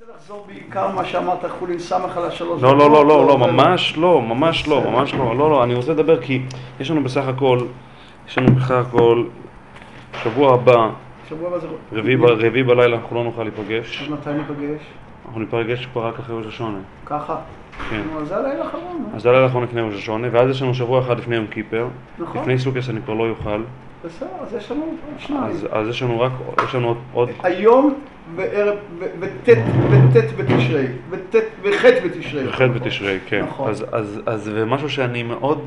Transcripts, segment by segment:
רוצה לחזור בעיקר מה שאמרת חולין סמך על השלוש לא, לא, לא, לא, לא, דקות? ממש לא, ממש לא, ממש לא, לא, לא, אני רוצה לדבר כי יש לנו בסך הכל, יש לנו בסך הכל, שבוע הבא, רביעי בלילה אנחנו לא נוכל להיפגש, אז מתי ניפגש? אנחנו ניפגש כבר רק אחרי ראש השונה, ככה? כן. אז זה הלילה האחרון. אה? אז זה הלילה האחרון לפני ראש השונה, ואז יש לנו שבוע אחד לפני יום כיפר, נכון. לפני סוכס אני כבר לא אוכל, בסדר, אז יש לנו עוד שניים. אז יש לנו רק, יש לנו עוד- היום בערב, בט' בתשרי, בח' בתשרי. ח' בתשרי, כן, נכון. אז- זה משהו שאני מאוד,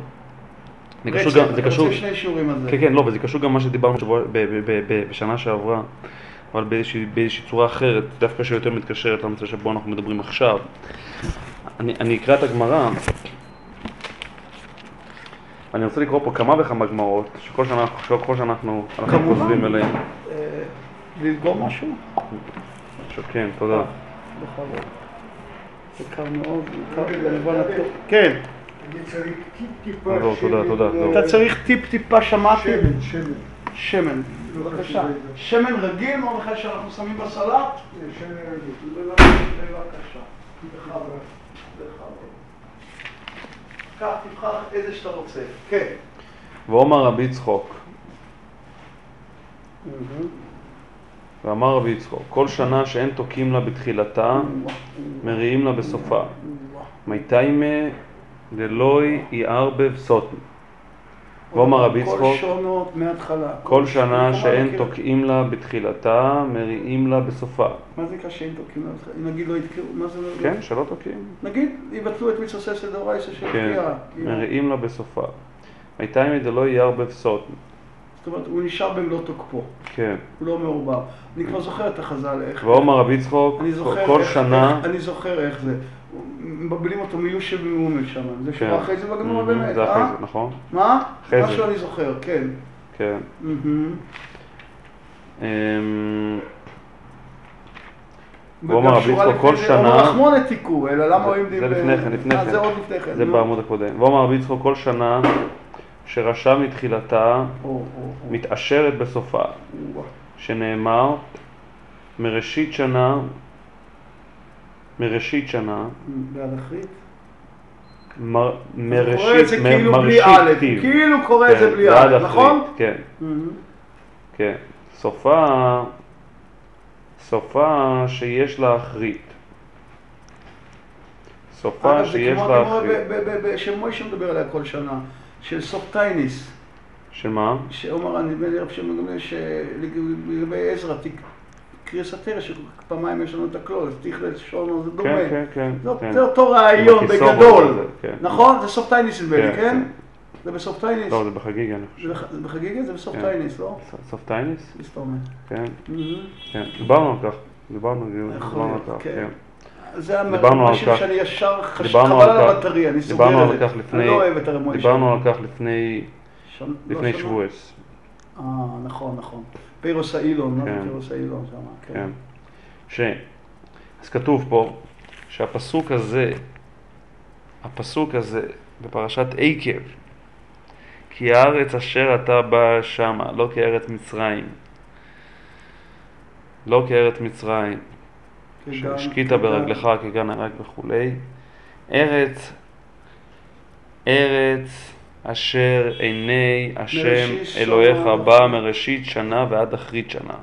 זה קשור גם, זה קשור, שני שיעורים על זה. כן, כן, לא, וזה קשור גם מה שדיברנו בשנה שעברה, אבל באיזושהי, באיזושהי צורה אחרת, דווקא שיותר מתקשרת לנושא שבו אנחנו מדברים עכשיו. אני, אני אקרא את הגמרא, אני רוצה לקרוא פה כמה וכמה גמרות, שכל שנה, שכל שנה אנחנו, אנחנו כמובן. חוזרים אליהן. אה, ללגום משהו? כן, תודה. בכבוד. זה קר מאוד, קר כמובן הטוב. כן, אני צריך טיפ-טיפה לא, תודה, תודה, אה. אתה צריך טיפ-טיפה, שמעתי? שמן, שמן. שמן, בבקשה. שמן רגיל, מרדכי, שאנחנו שמים בסלט? שמן רגיל. בבקשה. קח, תבחר איזה שאתה רוצה. כן. ואומר רבי צחוק, ואמר רבי יצחוק, כל שנה שאין תוקעים לה בתחילתה, מריעים לה בסופה. מייתיימה דלוי יערבב סוטן. ואומר רבי כל יצחוק, שונות מההתחלה. כל שנה שאין? תוקעים לה בתחילתה, מריעים לה בסופה. מה זה קשה אם תוקעים מההתחלה? אם נגיד לא יתקעו, מה זה? לא- כן, שלא תוקעים. נגיד, יבטלו את מצווה של דאורייסה של כן. מריעים לה בסופה. מייתיימה דלוי יערבב סוטן. זאת אומרת, הוא נשאר במלוא תוקפו, כן. הוא לא מעורבב. אני כבר זוכר את החז"ל, איך... ואומר רבי יצחוק, זוכר כל שנה, אני זוכר איך זה. מבלבלים אותו מיושב ומאומת שם. זה כן. שורה אחרי זה בגמרא Mhm, באמת, זה אחרי אה? זה, נכון? מה? אחרי זה. משהו אני זוכר, כן. כן. אמ, וגם ואומר רבי יצחק, כל שנה- אומר רחמונה תיקו, אלא למה זה- לפני כן, לפני אה, כן. זה עוד לפני כן. זה. בעמוד הקודם. ואומר רבי יצחק כל שנה שרשע מתחילתה. מתעשרת בסופה. שנאמר מראשית שנה, מראשית שנה, בעד אחרית? מר- הוא קורא את מראשית, זה כאילו בלי מראשית א'. כאילו קורא את זה כן, בלי א', נכון? כן, מהמם. כן. סופה, סופה שיש לה אחרית. סופה שיש לה אחרית. שמוישה מדבר עליה כל שנה, של סוף טייניס, של מה? שאומר, אני נדמה לי שלגבי עזרא, קריאס התרא, שפעמיים יש לנו את הקלול, אז תכלת שונו, זה דומה. כן, כן, כן. זה כן. זה אותו רעיון בגדול, כן. נכון? זה סוף טייניס נדמה לי, כן, כן? זה בסוף טייניס. לא, זה בחגיגה, אני חושב. זה בחגיגה? זה בסוף. טייניס, לא? סוף טייניס? מסתובב. כן, כן. דיברנו על כך. דיברנו על להיות, כך, כן. זה דיברנו על משהו כך. שאני ישר חש... דיברנו חבל על כך- הבטריה, אני סוגר דיברנו את על זה. כך לפני- אני לא אוהב את הרמוי דיברנו על כך לפני לא? שבועס. אה, נכון, נכון. פירוס האילון, זה כן. פירוס האילון שם? כן. ש... אז כתוב פה שהפסוק הזה, הפסוק הזה בפרשת עקב, כי הארץ אשר אתה בא שמה, לא כארץ מצרים. לא כארץ מצרים, שהשקית ברגלך כגן הרג וכולי. ארץ, ארץ אשר עיני השם אלוהיך שנה. בא מראשית שנה ועד אחרית שנה.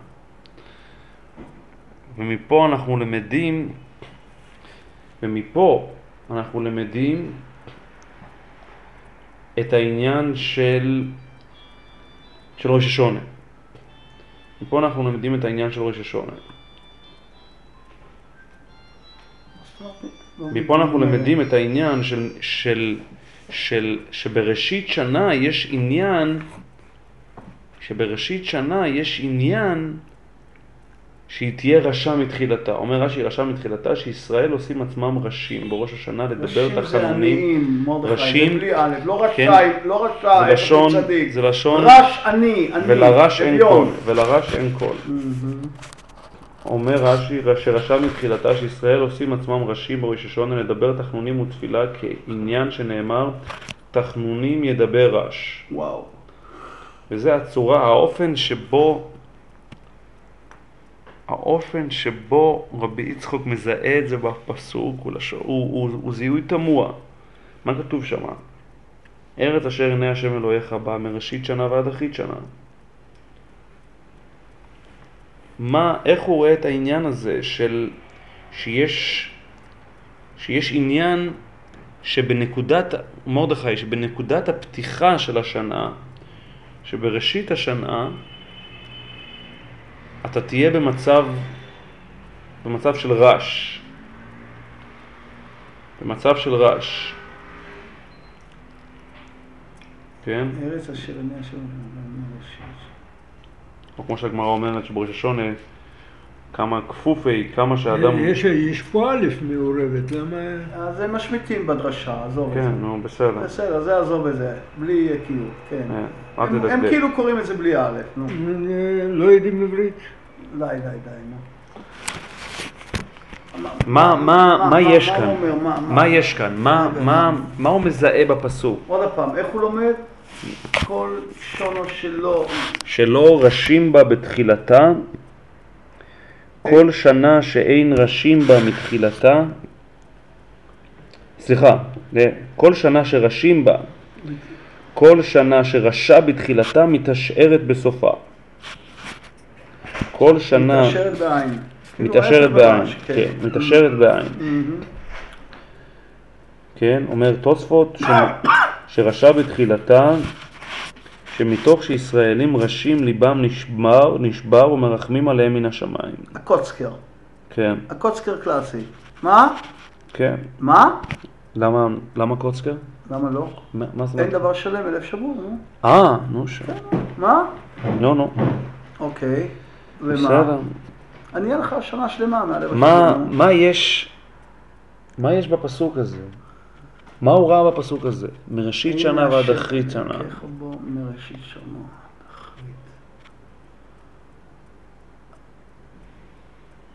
ומפה אנחנו למדים, ומפה אנחנו למדים את העניין של, של ראש השונה. מפה אנחנו למדים את העניין של ראש השונה. לא מפה אנחנו מבין. למדים את העניין של, של, של, שבראשית שנה יש עניין, שבראשית שנה יש עניין שהיא תהיה רשע מתחילתה. אומר רש"י רשע מתחילתה שישראל עושים עצמם ראשים בראש השנה לדבר זה תחנונים. עניים, מרדכי, זה בלי א', לא כן. רשאי, לא רשאי, זה לשון. זה לשון, רש עני, עני, ולרש אין. קול, ולרש אין קול. מהמם. אומר רש"י, שרשע מתחילתה שישראל עושים עצמם ראשים בראש השונה לדבר תחנונים ותפילה כעניין שנאמר תחנונים ידבר רש. וואו. וזה הצורה, האופן שבו האופן שבו רבי יצחוק מזהה את זה בפסוק הוא, לשו, הוא, הוא, הוא זיהוי תמוה. מה כתוב שם? ארץ אשר עיני השם אלוהיך בה מראשית שנה ועד אחרית שנה. מה, איך הוא רואה את העניין הזה של שיש, שיש עניין שבנקודת, מרדכי, שבנקודת הפתיחה של השנה, שבראשית השנה, אתה תהיה במצב, במצב של רעש. במצב של רעש. כן? ארץ אשר עיני השם מראשית. או כמו שהגמרא אומרת שבראש השונה, כמה כפופי, כמה שאדם... יש, יש פה א' מעורבת, למה... אז הם משמיטים בדרשה, עזוב את זה. כן, נו, בסדר. בסדר, זה עזוב את זה, בלי כאילו, כן. כן, אל הם-. הם כאילו קוראים את זה בלי א', נו. לא יודעים עברית. די, די, די, נו. מה, מה, מה יש כאן? מה- מה יש כאן? מה, מה, מה הוא מזהה בפסוק? עוד פעם, איך הוא לומד? כל שונו שלו, שלא ראשים בה בתחילתה, כל שנה שאין ראשים בה מתחילתה, סליחה, כל שנה שראשים בה, כל שנה שרשע בתחילתה מתשארת בסופה. כל שנה מתעשרת בעין. כאילו, מתעשרת בעין, ממש, כן, מתעשרת בעין. כן, אומר תוספות ש... שרשע בתחילתה, שמתוך שישראלים רשים ליבם נשבר, נשבר ומרחמים עליהם מן השמיים. הקוצקר. כן, הקוצקר קלאסי. מה? כן. מה? למה, למה קוצקר? למה לא? מה מה זאת אין? דבר שלם, אלף שבור, נו. אה, נו ש... מה? נו, נו, אוקיי. ומה? בסדר. אני אהיה לך שנה שלמה מהלב מה, השבור. מה יש, מה יש בפסוק הזה? מה הוא ראה בפסוק הזה? מראשית שנה ועד אחרית שנה. אחרית.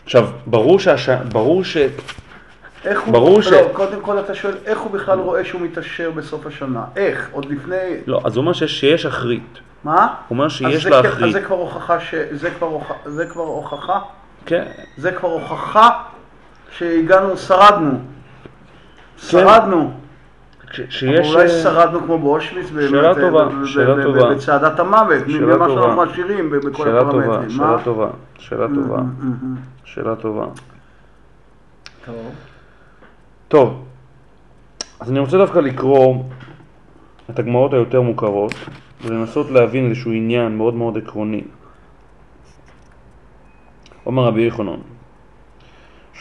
עכשיו, ברור שהש... ברור ש... איך הוא, ברור לא, ש- קודם כל אתה שואל איך הוא בכלל רואה שהוא מתעשר בסוף השנה? איך? עוד לפני... לא, אז הוא אומר שיש, שיש אחרית. מה? הוא אומר שיש לה כן- אז אחרית. זה כבר הוכחה ש... זה כבר הוכ- זה כבר הוכחה? כן, זה כבר הוכחה שהגענו, שרדנו. שרדנו. ש- אבל שיש... אולי אה, שרדנו כמו באושוויץ, באמת, שאלה אה. בצעדת המוות, ממה. שאנחנו משאירים בכל שאלה טובה, הפרמטרים. שאלה. טובה, שאלה טובה, מהמם, מהמם. שאלה טובה. טוב. טוב, אז אני רוצה דווקא לקרוא את הגמרות היותר מוכרות ולנסות להבין איזשהו עניין מאוד מאוד עקרוני. אומר רבי יחנון,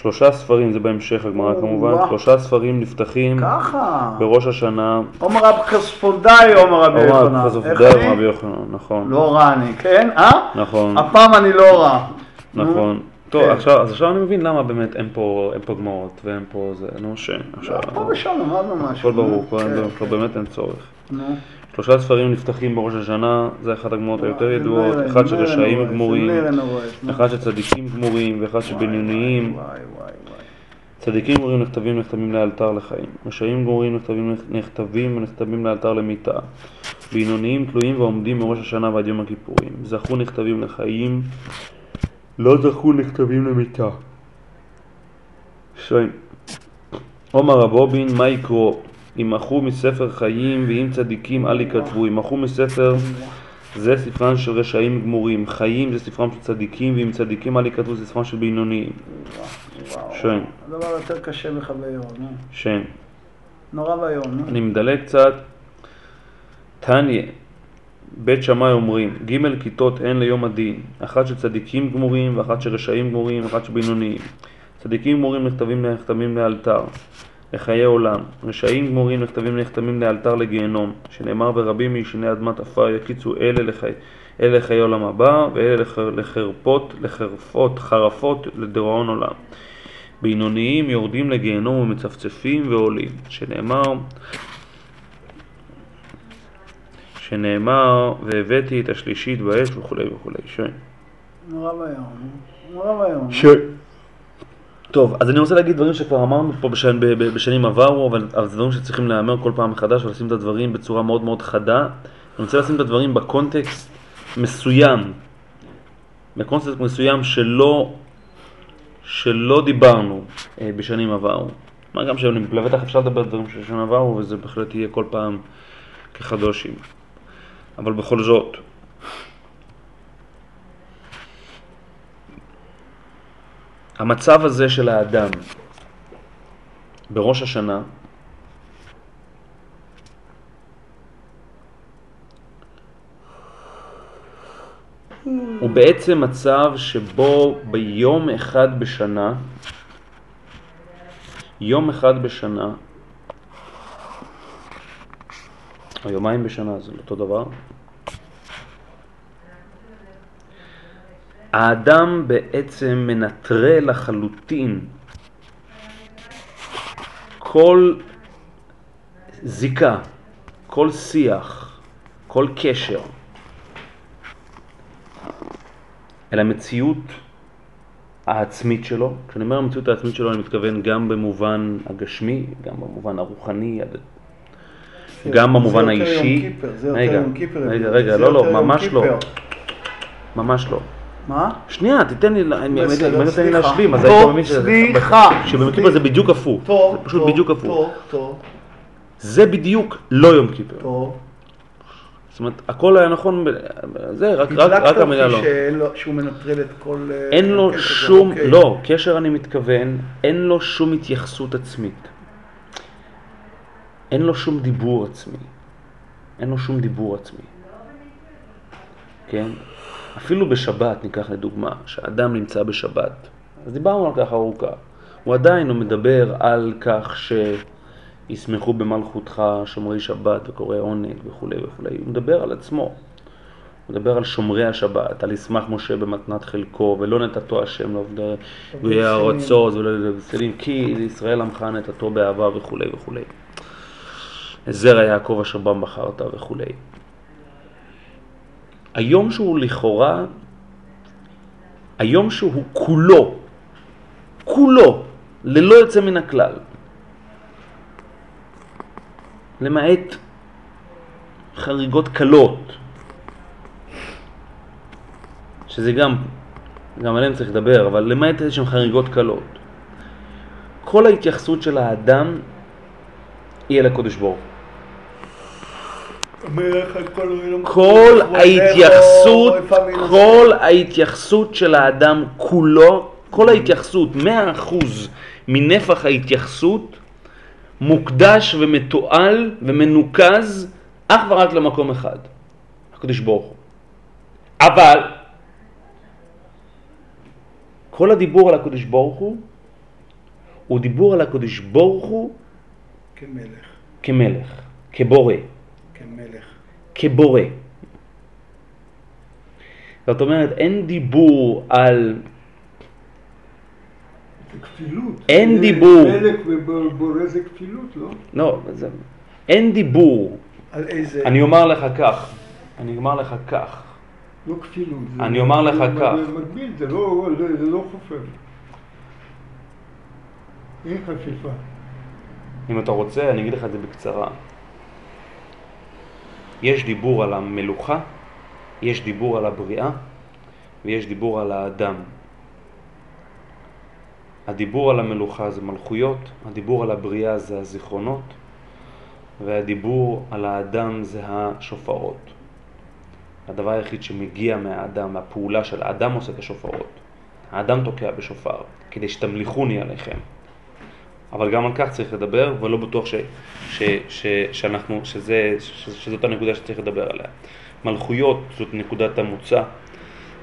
שלושה ספרים, זה בהמשך הגמרא כמובן, וואו. שלושה ספרים נפתחים ככה. בראש השנה, עומר רב כספונדאי, עומר רבי יוחנן. איך פדאי אני? רבי יוחנן, נכון, לא רע אני, כן? אה? נכון, הפעם אני לא רע. נכון. טוב, כן. עכשיו, אז עכשיו אני מבין למה באמת אין פה, אין פה גמרות ואין פה זה, נו ש... עכשיו, פה ושם למדנו משהו. הכל ברור, כן. באמת אין צורך. נו. שלושה ספרים נפתחים בראש השנה, זה אחת הגמרות היותר ידועות, אחד של רשעים גמורים. אחד של צדיקים גמורים ואחד של בינוניים. צדיקים גמורים נכתבים נחתמים לאלתר לחיים, רשעים גמורים נכתבים נכתבים ונחתמים לאלתר למיתה. בינוניים תלויים ועומדים מראש השנה ועד יום הכיפורים. זכו נכתבים לחיים, לא זכו נכתבים למיתה. שרים. עומר רבובין, מה יקרו? ימחו מספר חיים ואם צדיקים אל יכתבו. ימחו מספר זה ספרם של רשעים גמורים. חיים זה ספרם של צדיקים ואם צדיקים אל יכתבו זה ספרם של בינוניים. שם. הדבר יותר קשה בחוויות, נו. שם. נורא ואיום, נו. אני מדלג קצת. תניא, בית שמאי אומרים, ג' כיתות הן ליום הדין, אחת של צדיקים גמורים ואחת של רשעים גמורים ואחת של בינוניים. צדיקים גמורים נכתבים נחתמים לאלתר, לחיי עולם. רשעים גמורים נכתבים נחתמים לאלתר לגיהנום, שנאמר ורבים מישני אדמת עפר יקיצו אלה לחיי, אלה לחיי עולם הבא ואלה לח- לחרפות, לחרפות, חרפות לדיראון עולם. בינוניים יורדים לגיהנום ומצפצפים ועולים, שנאמר שנאמר והבאתי את השלישית באש וכולי וכולי. ש... נורא ואיום, נו. נורא ואיום. ש... טוב, אז אני רוצה להגיד דברים שכבר אמרנו פה בשן, ב- ב- בשנים עברו, אבל, אבל זה דברים שצריכים להיאמר כל פעם מחדש ולשים את הדברים בצורה מאוד מאוד חדה. אני רוצה לשים את הדברים בקונטקסט מסוים, בקונספט מסוים שלא, שלא דיברנו אה, בשנים עברו. מה גם שבטח אפשר לדבר על דברים של שנים עברו, וזה בהחלט יהיה כל פעם כחדושים. אבל בכל זאת, המצב הזה של האדם בראש השנה, הוא בעצם מצב שבו ביום אחד בשנה, יום אחד בשנה, או יומיים בשנה, זה אותו דבר, האדם בעצם מנטרל לחלוטין כל זיקה, כל שיח, כל קשר אל המציאות העצמית שלו. כשאני אומר המציאות העצמית שלו אני מתכוון גם במובן הגשמי, גם במובן הרוחני, גם במובן האישי. זה יותר יום כיפר. רגע, רגע, לא, לא, ממש לא. ממש לא. מה? שנייה, תיתן לי, תן לי. להשלים, אז היית מבין שזה- סליחה. שביום כיפר זה בדיוק הפוך. טוב, זה פשוט בדיוק הפוך. זה בדיוק לא יום כיפר. טוב. זאת אומרת, הכל היה נכון, זה, רק, רק, רק הדלקת המילה לא. לו- שהוא מנטרל את כל... אה, אין לו הקשר הזה, שום, אוקיי. לא, קשר אני מתכוון, אין לו שום התייחסות עצמית. אין לו שום דיבור עצמי. אין לו שום דיבור עצמי. כן? אפילו בשבת, ניקח לדוגמה, שאדם נמצא בשבת, אז דיברנו על כך ארוכה. הוא עדיין הוא מדבר על כך שישמחו במלכותך שומרי שבת וקוראי עונג וכולי וכולי. הוא מדבר על עצמו. הוא מדבר על שומרי השבת, על ישמח משה במתנת חלקו, ולא נתתו השם לעובדי גויי הארצות ולא לבשלים, כי לישראל עמך נתתו באהבה וכולי וכולי. זרע יעקב אשר בם בחרת וכולי. היום שהוא לכאורה, היום שהוא כולו, כולו, ללא יוצא מן הכלל, למעט חריגות קלות, שזה גם, גם עליהן צריך לדבר, אבל למעט איזשהן חריגות קלות. כל ההתייחסות של האדם היא אל הקודש ברוך כל ההתייחסות, כל ההתייחסות של האדם כולו, כל ההתייחסות, 100% מנפח ההתייחסות, מוקדש ומתועל ומנוקז אך ורק למקום אחד, הקדוש ברוך הוא. אבל כל הדיבור על הקדוש ברוך הוא, הוא דיבור על הקדוש ברוך הוא כמלך, כמלך, כבורא. כבורא. זאת אומרת, אין דיבור על... זה כפילות. אין זה דיבור. מלך ובורא זה כפילות, לא? לא, זה... אין דיבור. על איזה... אני אומר לך כך, אני אומר לך כך. לא כפילות. זה- אני אומר לך זה כך. מקביל, זה לא, זה, זה לא חופף. אין חפיפה. אם אתה רוצה, אני אגיד לך את זה בקצרה. יש דיבור על המלוכה, יש דיבור על הבריאה, ויש דיבור על האדם. הדיבור על המלוכה זה מלכויות, הדיבור על הבריאה זה הזיכרונות, והדיבור על האדם זה השופרות. הדבר היחיד שמגיע מהאדם, מהפעולה של האדם עושה את השופרות. האדם תוקע בשופר, כדי שתמליכוני עליכם. אבל גם על כך צריך לדבר, ולא בטוח ש, ש, ש, שאנחנו, שזה, ש, שזאת הנקודה שצריך לדבר עליה. מלכויות זאת נקודת המוצא,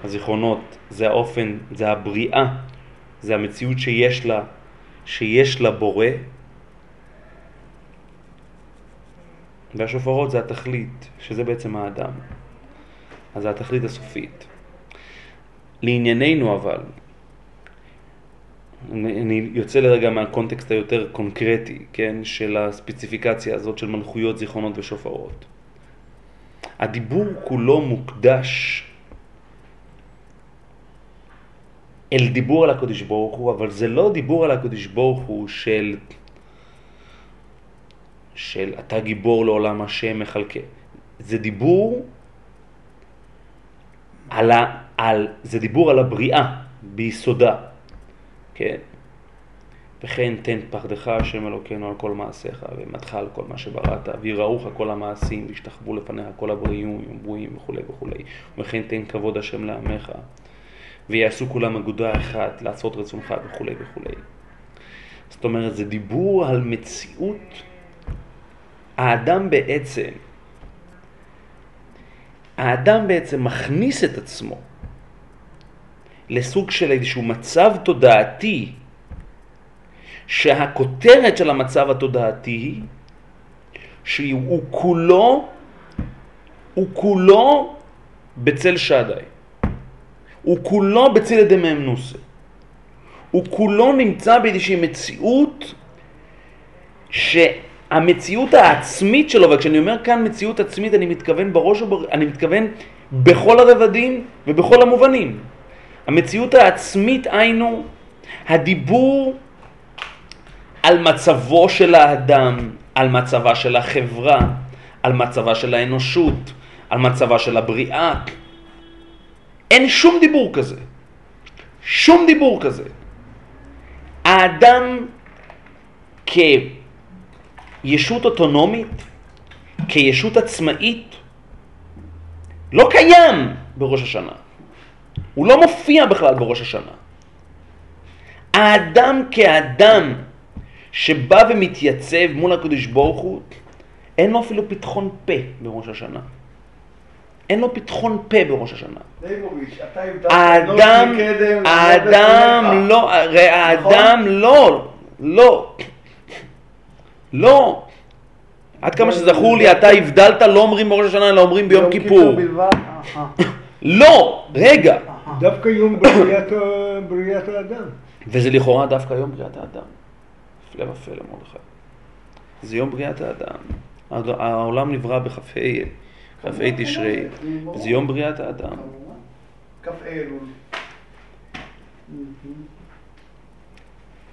הזיכרונות זה האופן, זה הבריאה, זה המציאות שיש לה, שיש לה בורא, והשופרות זה התכלית, שזה בעצם האדם. אז זה התכלית הסופית. לענייננו אבל, אני אני יוצא לרגע מהקונטקסט היותר קונקרטי, כן, של הספציפיקציה הזאת של מלכויות, זיכרונות ושופרות. הדיבור כולו מוקדש אל דיבור על הקדוש ברוך הוא, אבל זה לא דיבור על הקדוש ברוך הוא של, של אתה גיבור לעולם השם מחלקה. זה דיבור על, ה, על, זה דיבור על הבריאה ביסודה, כן? וכן תן פחדך השם אלוקינו על כל מעשיך, ומתך על כל מה שבראת, ויראוך כל המעשים, וישתחוו לפניך כל הבריאים וברואים וכולי וכולי. וכן תן כבוד השם לעמך, ויעשו כולם אגודה אחת, לעשות רצונך וכולי וכולי. זאת אומרת, זה דיבור על מציאות. האדם בעצם, האדם בעצם מכניס את עצמו לסוג של איזשהו מצב תודעתי שהכותרת של המצב התודעתי היא שהוא כולו, הוא כולו בצל שדי. הוא כולו בצל ידי מהמנוסה. הוא כולו נמצא באיזושהי מציאות שהמציאות העצמית שלו, וכשאני אומר כאן מציאות עצמית אני מתכוון בראש ובר... אני מתכוון בכל הרבדים ובכל המובנים. המציאות העצמית היינו הדיבור על מצבו של האדם, על מצבה של החברה, על מצבה של האנושות, על מצבה של הבריאה. אין שום דיבור כזה. שום דיבור כזה. האדם כישות אוטונומית, כישות עצמאית, לא קיים בראש השנה. הוא לא מופיע בכלל בראש השנה. האדם כאדם שבא ומתייצב מול הקדוש ברוך הוא, אין לו אפילו פתחון פה בראש השנה. אין לו פתחון פה בראש השנה. הבדלת האדם, מקדם, האדם. לא, הרי נכון? האדם לא, לא, לא. עד כמה שזכור לי, אתה הבדלת, לא אומרים בראש השנה, אלא אומרים ביום כיפור. אה, אה. לא, רגע. דווקא יום בריאת ה- בריאת האדם. וזה לכאורה דווקא יום בריאת האדם. הפלא ופלא מרדכי. זה יום בריאת האדם. העולם נברא בכ"ה כ"ה תשרי, וזה יום בריאת האדם. כמובן. כ"ה אלול.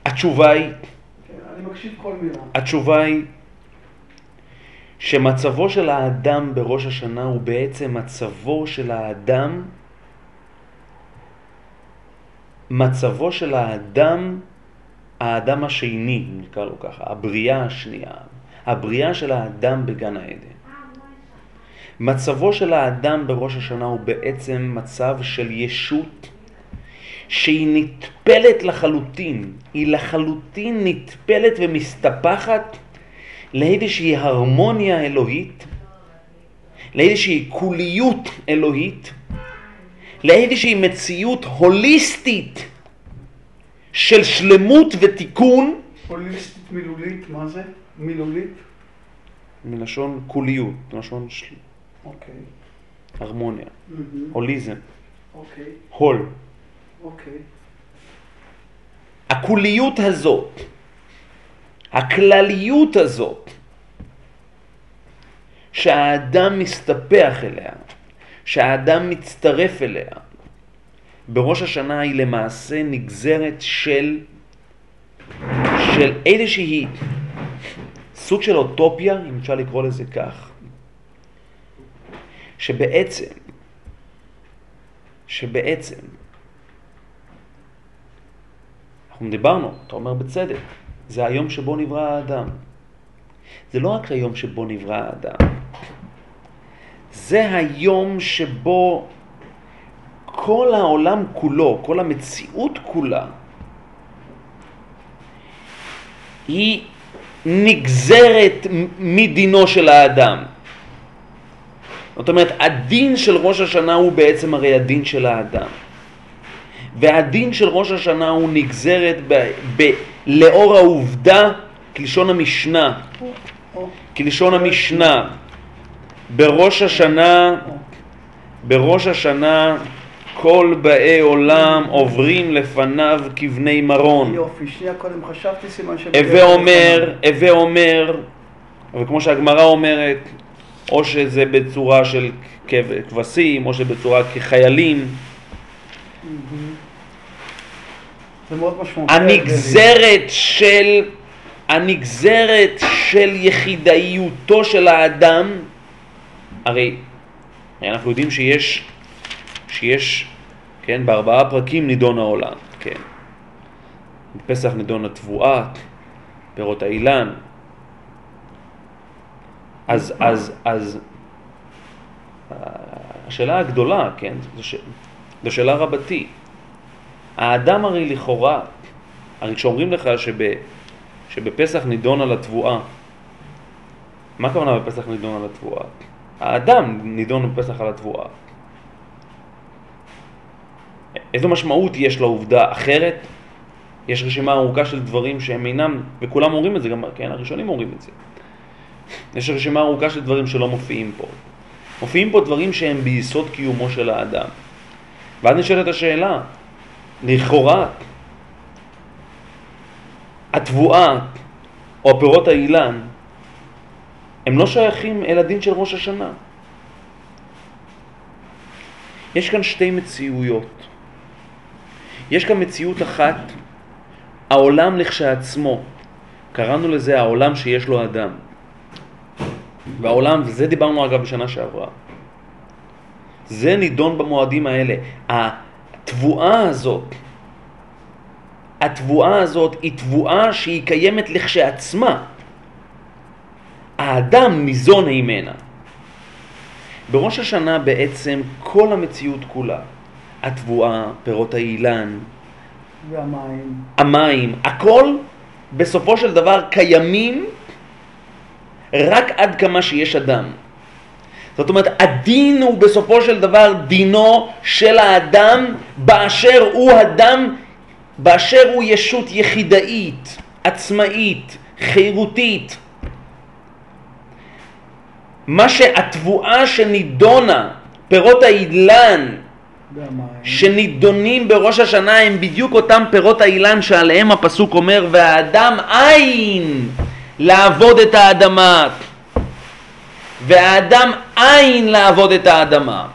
התשובה היא, כן, אני מקשיב כל מילה. התשובה היא שמצבו של האדם בראש השנה הוא בעצם מצבו של האדם, מצבו של האדם, האדם השני, נקרא לו ככה, הבריאה השנייה, הבריאה של האדם בגן העדן. מצבו של האדם בראש השנה הוא בעצם מצב של ישות שהיא נטפלת לחלוטין, היא לחלוטין נטפלת ומסתפחת לאיזושהי הרמוניה אלוהית, לאיזושהי קוליות אלוהית, לאיזושהי מציאות הוליסטית של שלמות ותיקון, הוליסטית מילולית, מה זה? מילולית? מלשון קוליות, מלשון של... אוקיי. הרמוניה, מהמם. הוליזם, אוקיי. הול. אוקיי. הקוליות הזאת, הכלליות הזאת, שהאדם מסתפח אליה, שהאדם מצטרף אליה, בראש השנה היא למעשה נגזרת של, של איזושהי סוג של אוטופיה, אם אפשר לקרוא לזה כך, שבעצם, שבעצם, אנחנו דיברנו, אתה אומר בצדק, זה היום שבו נברא האדם. זה לא רק היום שבו נברא האדם, זה היום שבו כל העולם כולו, כל המציאות כולה, היא נגזרת מדינו של האדם. זאת אומרת, הדין של ראש השנה הוא בעצם הרי הדין של האדם. והדין של ראש השנה הוא נגזרת ב, ב, לאור העובדה, כלשון המשנה, כלשון המשנה, בראש השנה, בראש השנה כל באי עולם עוברים לפניו כבני מרון. יופי, שנייה קודם חשבתי סימן ש... הווה אומר, הווה אומר, וכמו שהגמרא אומרת, או שזה בצורה של כב- כבשים, או שבצורה כחיילים, זה מאוד משמעותי. הנגזרת של, הנגזרת של יחידאיותו של האדם, הרי, הרי אנחנו יודעים שיש, שיש כן, בארבעה פרקים נידון העולם, כן. בפסח נידון התבואה, פירות האילן. אז, אז, אז, השאלה הגדולה, כן, זו, ש... זו שאלה רבתי. האדם הרי לכאורה, הרי כשאומרים לך שב... שבפסח נידון על התבואה, מה הכוונה בפסח נידון על התבואה? האדם נידון בפסח על התבואה. איזו משמעות יש לעובדה אחרת? יש רשימה ארוכה של דברים שהם אינם, וכולם אומרים את זה, גם כן, הראשונים אומרים את זה. יש רשימה ארוכה של דברים שלא מופיעים פה. מופיעים פה דברים שהם ביסוד קיומו של האדם. ואז נשאלת השאלה, לכאורה, התבואה או הפירות האילן הם לא שייכים אל הדין של ראש השנה. יש כאן שתי מציאויות. יש כאן מציאות אחת, העולם לכשעצמו, קראנו לזה העולם שיש לו אדם. והעולם, וזה דיברנו אגב בשנה שעברה, זה נידון במועדים האלה. התבואה הזאת, התבואה הזאת היא תבואה שהיא קיימת לכשעצמה. האדם ניזון ממנה. בראש השנה בעצם כל המציאות כולה, התבואה, פירות האילן, והמים. המים, הכל בסופו של דבר קיימים רק עד כמה שיש אדם. זאת אומרת, הדין הוא בסופו של דבר דינו של האדם באשר הוא אדם, באשר הוא ישות יחידאית, עצמאית, חירותית. מה שהתבואה שנידונה, פירות האילן. שנידונים בראש השנה הם בדיוק אותם פירות האילן שעליהם הפסוק אומר והאדם אין לעבוד את האדמה והאדם אין לעבוד את האדמה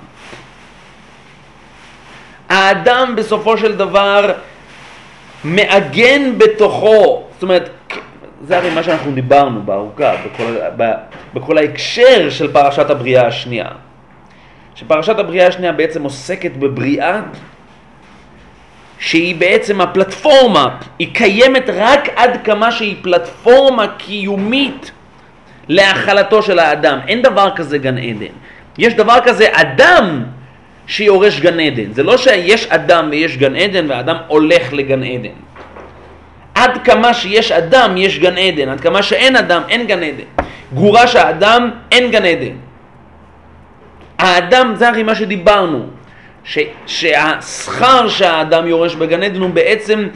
האדם בסופו של דבר מעגן בתוכו, זאת אומרת, זה הרי מה שאנחנו דיברנו בארוכה, בכל, ב- בכל ההקשר של פרשת הבריאה השנייה. שפרשת הבריאה השנייה בעצם עוסקת בבריאה שהיא בעצם הפלטפורמה, היא קיימת רק עד כמה שהיא פלטפורמה קיומית להכלתו של האדם. אין דבר כזה גן עדן. יש דבר כזה אדם שיורש גן עדן. זה לא שיש אדם ויש גן עדן והאדם הולך לגן עדן. עד כמה שיש אדם יש גן עדן, עד כמה שאין אדם אין גן עדן. גורש האדם אין גן עדן. האדם, זה הרי מה שדיברנו, ש, שהשכר שהאדם יורש בגן עדן הוא בעצם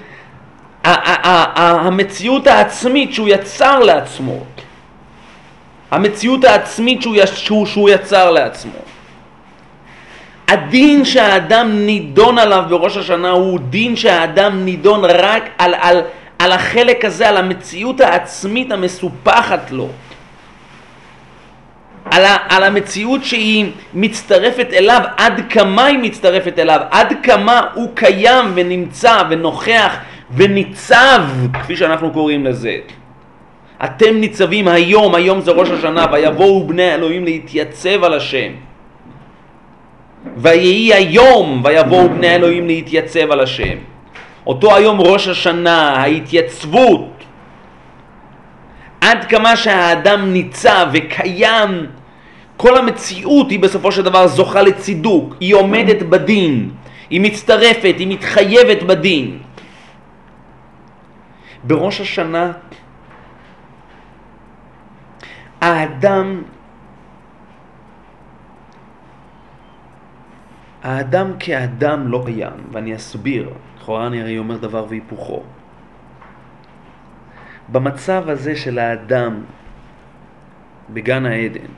המציאות העצמית שהוא יצר לעצמו. המציאות העצמית שהוא, שהוא, שהוא יצר לעצמו. הדין שהאדם נידון עליו בראש השנה הוא דין שהאדם נידון רק על, על, על החלק הזה, על המציאות העצמית המסופחת לו. על, ה, על המציאות שהיא מצטרפת אליו, עד כמה היא מצטרפת אליו, עד כמה הוא קיים ונמצא ונוכח וניצב, כפי שאנחנו קוראים לזה. אתם ניצבים היום, היום זה ראש השנה, ויבואו בני האלוהים להתייצב על השם. ויהי היום, ויבואו בני האלוהים להתייצב על השם. אותו היום ראש השנה, ההתייצבות. עד כמה שהאדם ניצב וקיים, כל המציאות היא בסופו של דבר זוכה לצידוק, היא עומדת בדין, היא מצטרפת, היא מתחייבת בדין. בראש השנה האדם האדם כאדם לא קיים, ואני אסביר, לכאורה אני הרי אומר דבר והיפוכו. במצב הזה של האדם בגן העדן,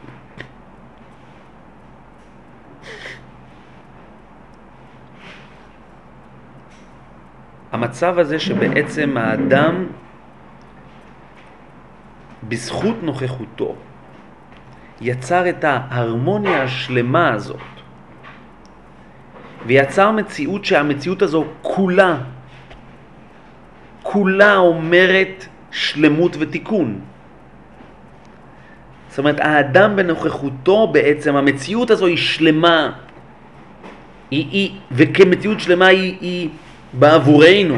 המצב הזה שבעצם האדם, בזכות נוכחותו, יצר את ההרמוניה השלמה הזאת, ויצר מציאות שהמציאות הזו כולה, כולה אומרת שלמות ותיקון. זאת אומרת, האדם בנוכחותו בעצם, המציאות הזו היא שלמה, היא, היא, וכמציאות שלמה היא, היא בעבורנו,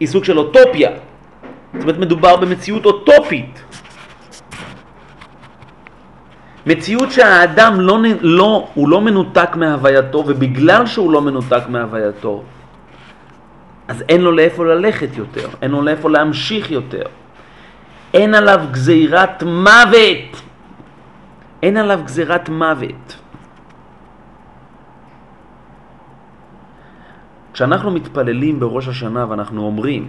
היא סוג של אוטופיה. זאת אומרת, מדובר במציאות אוטופית. מציאות שהאדם לא, לא, הוא לא מנותק מהווייתו, ובגלל שהוא לא מנותק מהווייתו, אז אין לו לאיפה ללכת יותר, אין לו לאיפה להמשיך יותר. אין עליו גזירת מוות. אין עליו גזירת מוות. כשאנחנו מתפללים בראש השנה ואנחנו אומרים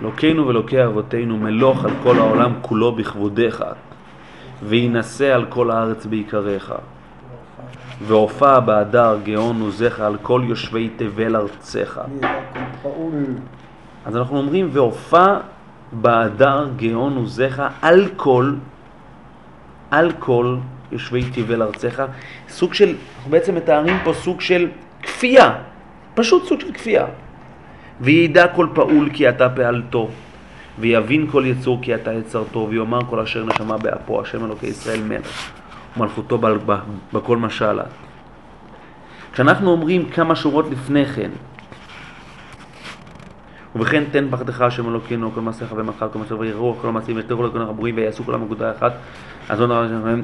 אלוקינו ואלוקי אבותינו מלוך על כל העולם כולו בכבודיך וינשא על כל הארץ בעיקריך. והופע באדר גאון עוזיך על כל יושבי תבל ארצך. אז אנחנו אומרים והופע באדר גאון עוזיך על כל על כל יושבי תבל ארצך. סוג של, אנחנו בעצם מתארים פה סוג של כפייה. פשוט סוג של כפייה וידע כל פעול כי אתה פעלתו ויבין כל יצור כי אתה יצרתו ויאמר כל אשר נשמה באפו השם אלוקי ישראל מלך ומלכותו בכל משלה כשאנחנו אומרים כמה שורות לפני כן ובכן תן פחדך השם אלוקינו כל מעשיך ומחל כל מעשיך ויראו כל המעשים ויתרו לכל הברואים ויעשו כולם אגודה אחת אז לא נראה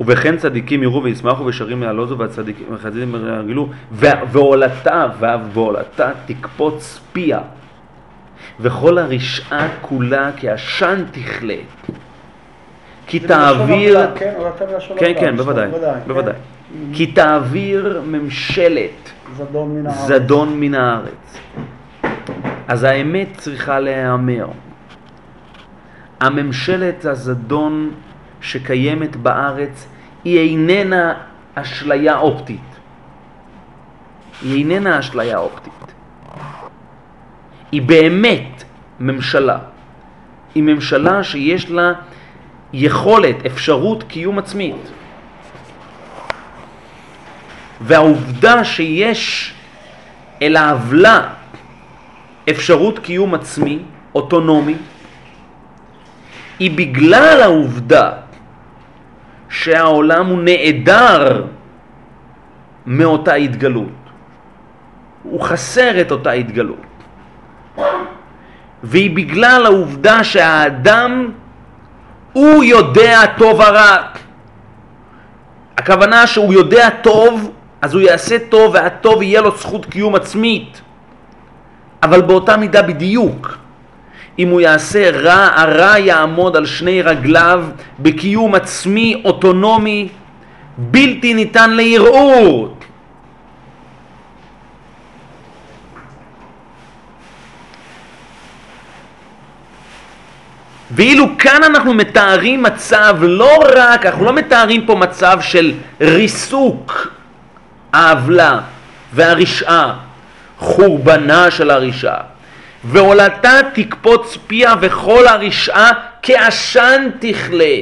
ובכן צדיקים יראו וישמחו ושרים יעלוזו והצדיקים וחסידים ירגלו ועולתה ועולתה תקפוץ פיה וכל הרשעה כולה כעשן תכלה כי תעביר כן, כן כן בסדר, בוודאי כן. בוודאי כי תעביר ממשלת. זדון מן הארץ. אז האמת צריכה להיאמר. הממשלת הזדון שקיימת בארץ היא איננה אשליה אופטית. היא איננה אשליה אופטית. היא באמת ממשלה. היא ממשלה שיש לה יכולת, אפשרות קיום עצמית. והעובדה שיש אל העוולה אפשרות קיום עצמי, אוטונומי, היא בגלל העובדה שהעולם הוא נעדר מאותה התגלות. הוא חסר את אותה התגלות. והיא בגלל העובדה שהאדם הוא יודע טוב הרע. הכוונה שהוא יודע טוב, אז הוא יעשה טוב והטוב יהיה לו זכות קיום עצמית. אבל באותה מידה בדיוק. אם הוא יעשה רע, הרע יעמוד על שני רגליו בקיום עצמי אוטונומי בלתי ניתן לערעור. ואילו כאן אנחנו מתארים מצב לא רק, אנחנו לא מתארים פה מצב של ריסוק העוולה והרשעה, חורבנה של הרשעה. ועולתה תקפוץ פיה וכל הרשעה כעשן תכלה.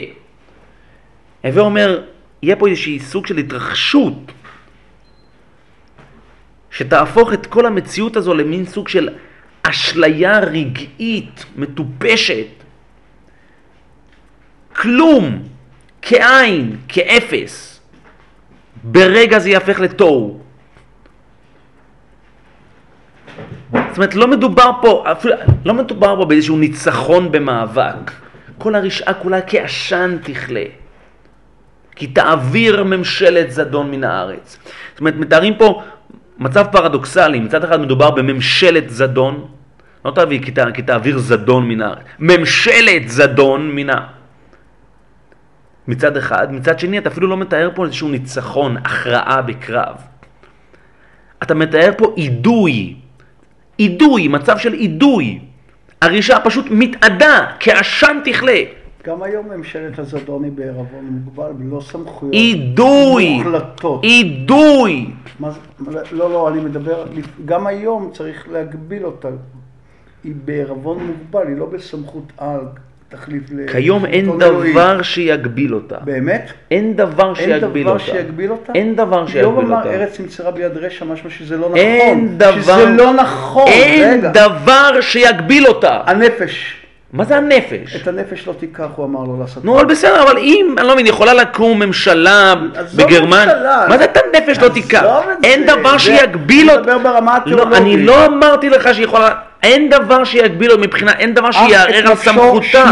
הווה אומר, יהיה פה איזשהי סוג של התרחשות שתהפוך את כל המציאות הזו למין סוג של אשליה רגעית, מטופשת. כלום, כאין, כאפס. ברגע זה יהפך לתוהו. זאת אומרת, לא מדובר פה, אפילו, לא מדובר פה באיזשהו ניצחון במאבק. כל הרשעה כולה כעשן תכלה. כי תעביר ממשלת זדון מן הארץ. זאת אומרת, מתארים פה מצב פרדוקסלי. מצד אחד מדובר בממשלת זדון, לא תביא כי, ת, כי תעביר זדון מן הארץ. ממשלת זדון מן הארץ. מצד אחד, מצד שני אתה אפילו לא מתאר פה איזשהו ניצחון, הכרעה בקרב. אתה מתאר פה אידוי, אידוי, מצב של אידוי. הרשעה פשוט מתאדה, כעשן תכלה. גם היום ממשלת הזדון היא בעירבון מוגבל, ללא סמכויות אידוי, מוחלטות. אידוי. מה זה- לא, לא, אני מדבר, גם היום צריך להגביל אותה. היא בעירבון מוגבל, היא לא בסמכות על תחליף ל... כיום אין. דבר שיגביל אותה. באמת? אין דבר אין שיגביל דבר אותה. שיגביל אותה? אין דבר שיגביל אמר אותה. ארץ נמצאה ביד רשע, משמע שזה לא נכון. אין דבר... שזה לא נכון. אין רגע. דבר שיגביל אותה. הנפש. מה זה הנפש? את הנפש לא תיקח, הוא אמר לו לעשות. נו, אבל בסדר, אבל אם, אני לא מבין, יכולה לקום ממשלה עזוב בגרמניה, ממשלה. מה זה את הנפש לא תיקח? עזוב אין. דבר שיגביל אני אותה. מדבר ברמה לא, התיאולוגית. אני לא אמרתי לך שיכולה, אין דבר שיגביל אותה מבחינה, אין דבר שיערער על סמכותה.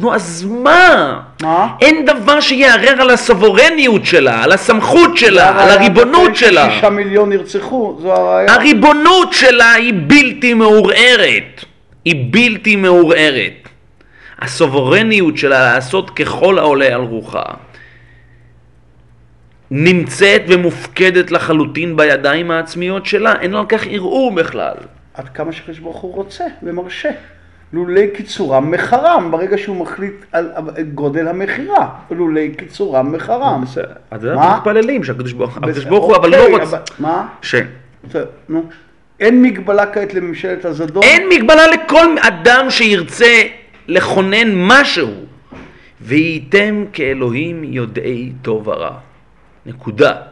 נו, אז מה? מה? אין דבר שיערער על הסוברניות שלה, על הסמכות שלה, על הריבונות שלה. שישה מיליון נרצחו, זו הרעיון. הריבונות שלה היא בלתי מעורערת. היא בלתי מעורערת. הסוברניות שלה לעשות ככל העולה על רוחה נמצאת ומופקדת לחלוטין בידיים העצמיות שלה, אין על כך ערעור בכלל. עד כמה שהקדוש ברוך הוא רוצה ומרשה. לולי קיצורם מחרם, ברגע שהוא מחליט על גודל המכירה. לולי קיצורם מחרם. בסדר. אז מה? אנחנו מתפללים שהקדוש ברוך הוא אבל אוקיי, לא רוצה... אבל- מה? ש... נו. אין מגבלה כעת לממשלת הזדון. אין מגבלה לכל אדם שירצה לכונן משהו. והייתם כאלוהים יודעי טוב ורע. נקודה.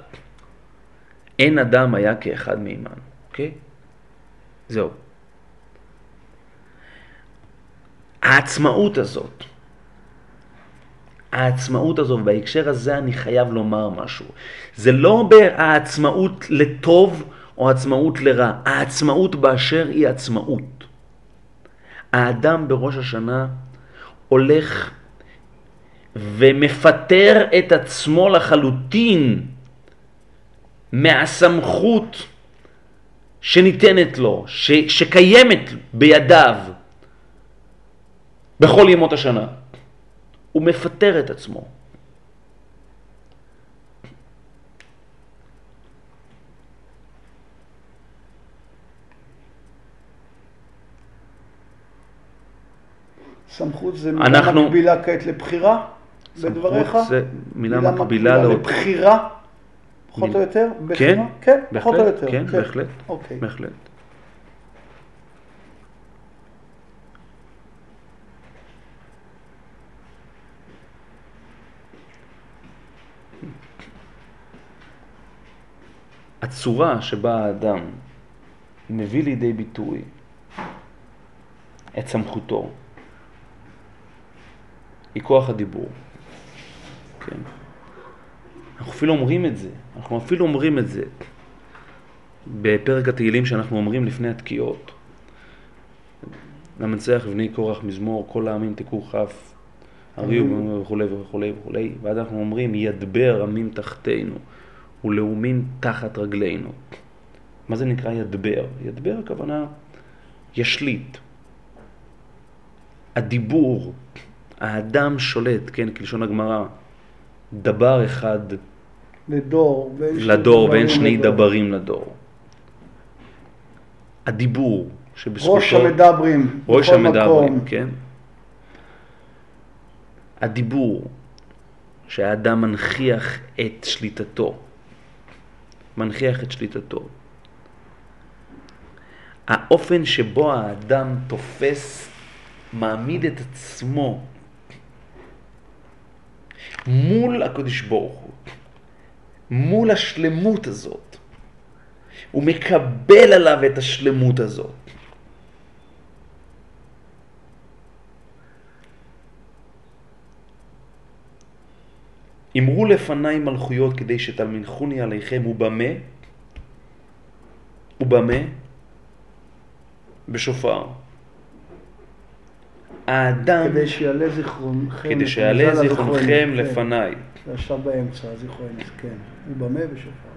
אין אדם היה כאחד מעימן, אוקיי? זהו. העצמאות הזאת, העצמאות הזו, ובהקשר הזה אני חייב לומר משהו. זה לא העצמאות לטוב או עצמאות לרע, העצמאות באשר היא עצמאות. האדם בראש השנה הולך ומפטר את עצמו לחלוטין מהסמכות שניתנת לו, ש, שקיימת בידיו בכל ימות השנה. הוא מפטר את עצמו. סמכות זה מילה אנחנו- מקבילה כעת לבחירה? בדבריך? סמכות זה מילה מקבילה לאותו... לבחירה? פחות מיל- או יותר? כן? כן, פחות או בהחלט, יותר. כן, בהחלט, אוקיי. בהחלט. הצורה שבה האדם מביא לידי ביטוי את סמכותו היא כוח הדיבור. כן. אנחנו אפילו אומרים את זה, אנחנו אפילו אומרים את זה בפרק התהילים שאנחנו אומרים לפני התקיעות. למנצח ובני קורח מזמור, כל העמים תקעו כף, הריעו וכולי וכולי וכולי, ואז אנחנו אומרים ידבר עמים תחתינו ולאומים תחת רגלינו. מה זה נקרא ידבר? ידבר הכוונה ישליט. הדיבור, האדם שולט, כן, כלשון הגמרא, דבר אחד לדור. ואין לדור ואין שני לדור. דברים לדור. הדיבור, שבזכותו... ראש המדברים. ראש המדברים. כן. הדיבור, שהאדם מנכיח את שליטתו. מנכיח את שליטתו. האופן שבו האדם תופס, מעמיד את עצמו מול הקדוש ברוך הוא, מול השלמות הזאת. הוא מקבל עליו את השלמות הזאת. אמרו לפניי מלכויות כדי שתלמיכוני עליכם, ובמה? ובמה? בשופר. האדם, כדי שיעלה זיכרונכם. כדי שיעלה זיכרונכם הזיכרון, לפניי. כן. זה עכשיו באמצע, זיכרונך, כן. ובמה בשופר, כן.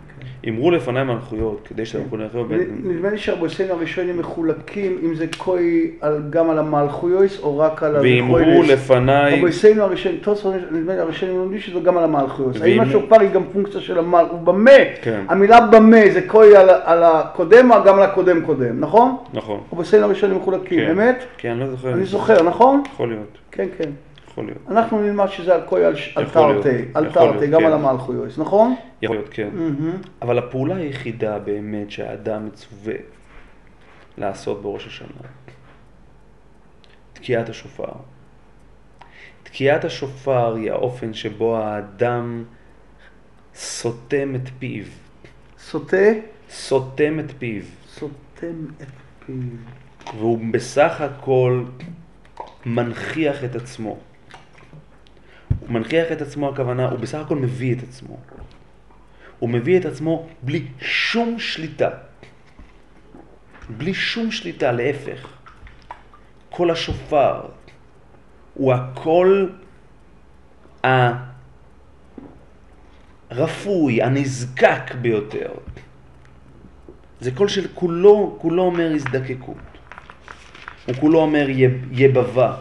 אמרו לפניי מלכויות כדי שתלמיכוני עליכם. נדמה לי שהרבוסים הראשונים מחולקים, אם זה כוי גם על המלכויוס או רק על ואמרו הזיכרוינס. לפניי, הרבוסים הראשונים, תוספות, נדמה לי הראשונים לומדים שזה גם על המלכויוס. האם השופר היא גם פונקציה של המל... ובמה? כן. המילה במה זה כוי על- הקודם או גם על הקודם קודם, נכון? נכון, הרבוסים הראשונים מחולקים, כן. אמת? כן, אני לא זוכר. אני זוכר, נכון? יכול להיות, כן, כן. יכול להיות. אנחנו נלמד שזה על כוי על תרתי, על תרתי, גם כן. על המלכויוס, נכון? יכול להיות, כן. אבל הפעולה היחידה באמת שהאדם מצווה לעשות בראש השנה, תקיעת השופר, תקיעת השופר היא האופן שבו האדם סותם את פיו. סוטה, סותם את פיו. סותם את פיו. והוא בסך הכל מנכיח את עצמו. מנכיח את עצמו, הכוונה, הוא בסך הכל מביא את עצמו. הוא מביא את עצמו בלי שום שליטה. בלי שום שליטה, להפך. כל השופר הוא הקול הרפוי, הנזקק ביותר. זה קול של כולו, כולו אומר הזדקקות. הוא כולו אומר יבבה,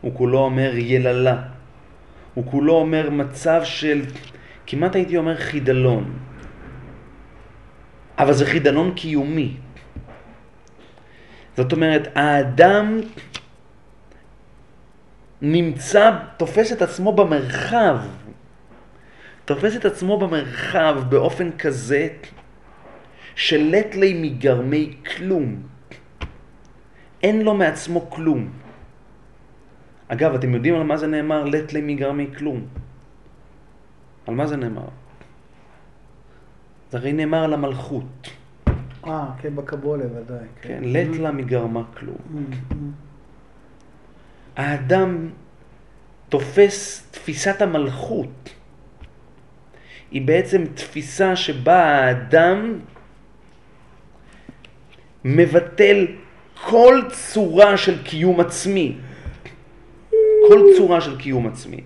הוא כולו אומר יללה, הוא כולו אומר מצב של, כמעט הייתי אומר חידלון, אבל זה חידלון קיומי. זאת אומרת, האדם נמצא, תופס את עצמו במרחב, תופס את עצמו במרחב באופן כזה שלט לי מגרמי כלום. אין לו מעצמו כלום. אגב, אתם יודעים על מה זה נאמר? לט לי מגרמי כלום. על מה זה נאמר? זה הרי נאמר על המלכות. אה, כן, בקבולה ודאי. כן, לט לה מגרמה כלום. האדם תופס תפיסת המלכות. היא בעצם תפיסה שבה האדם מבטל כל צורה של קיום עצמי. כל צורה של קיום עצמי.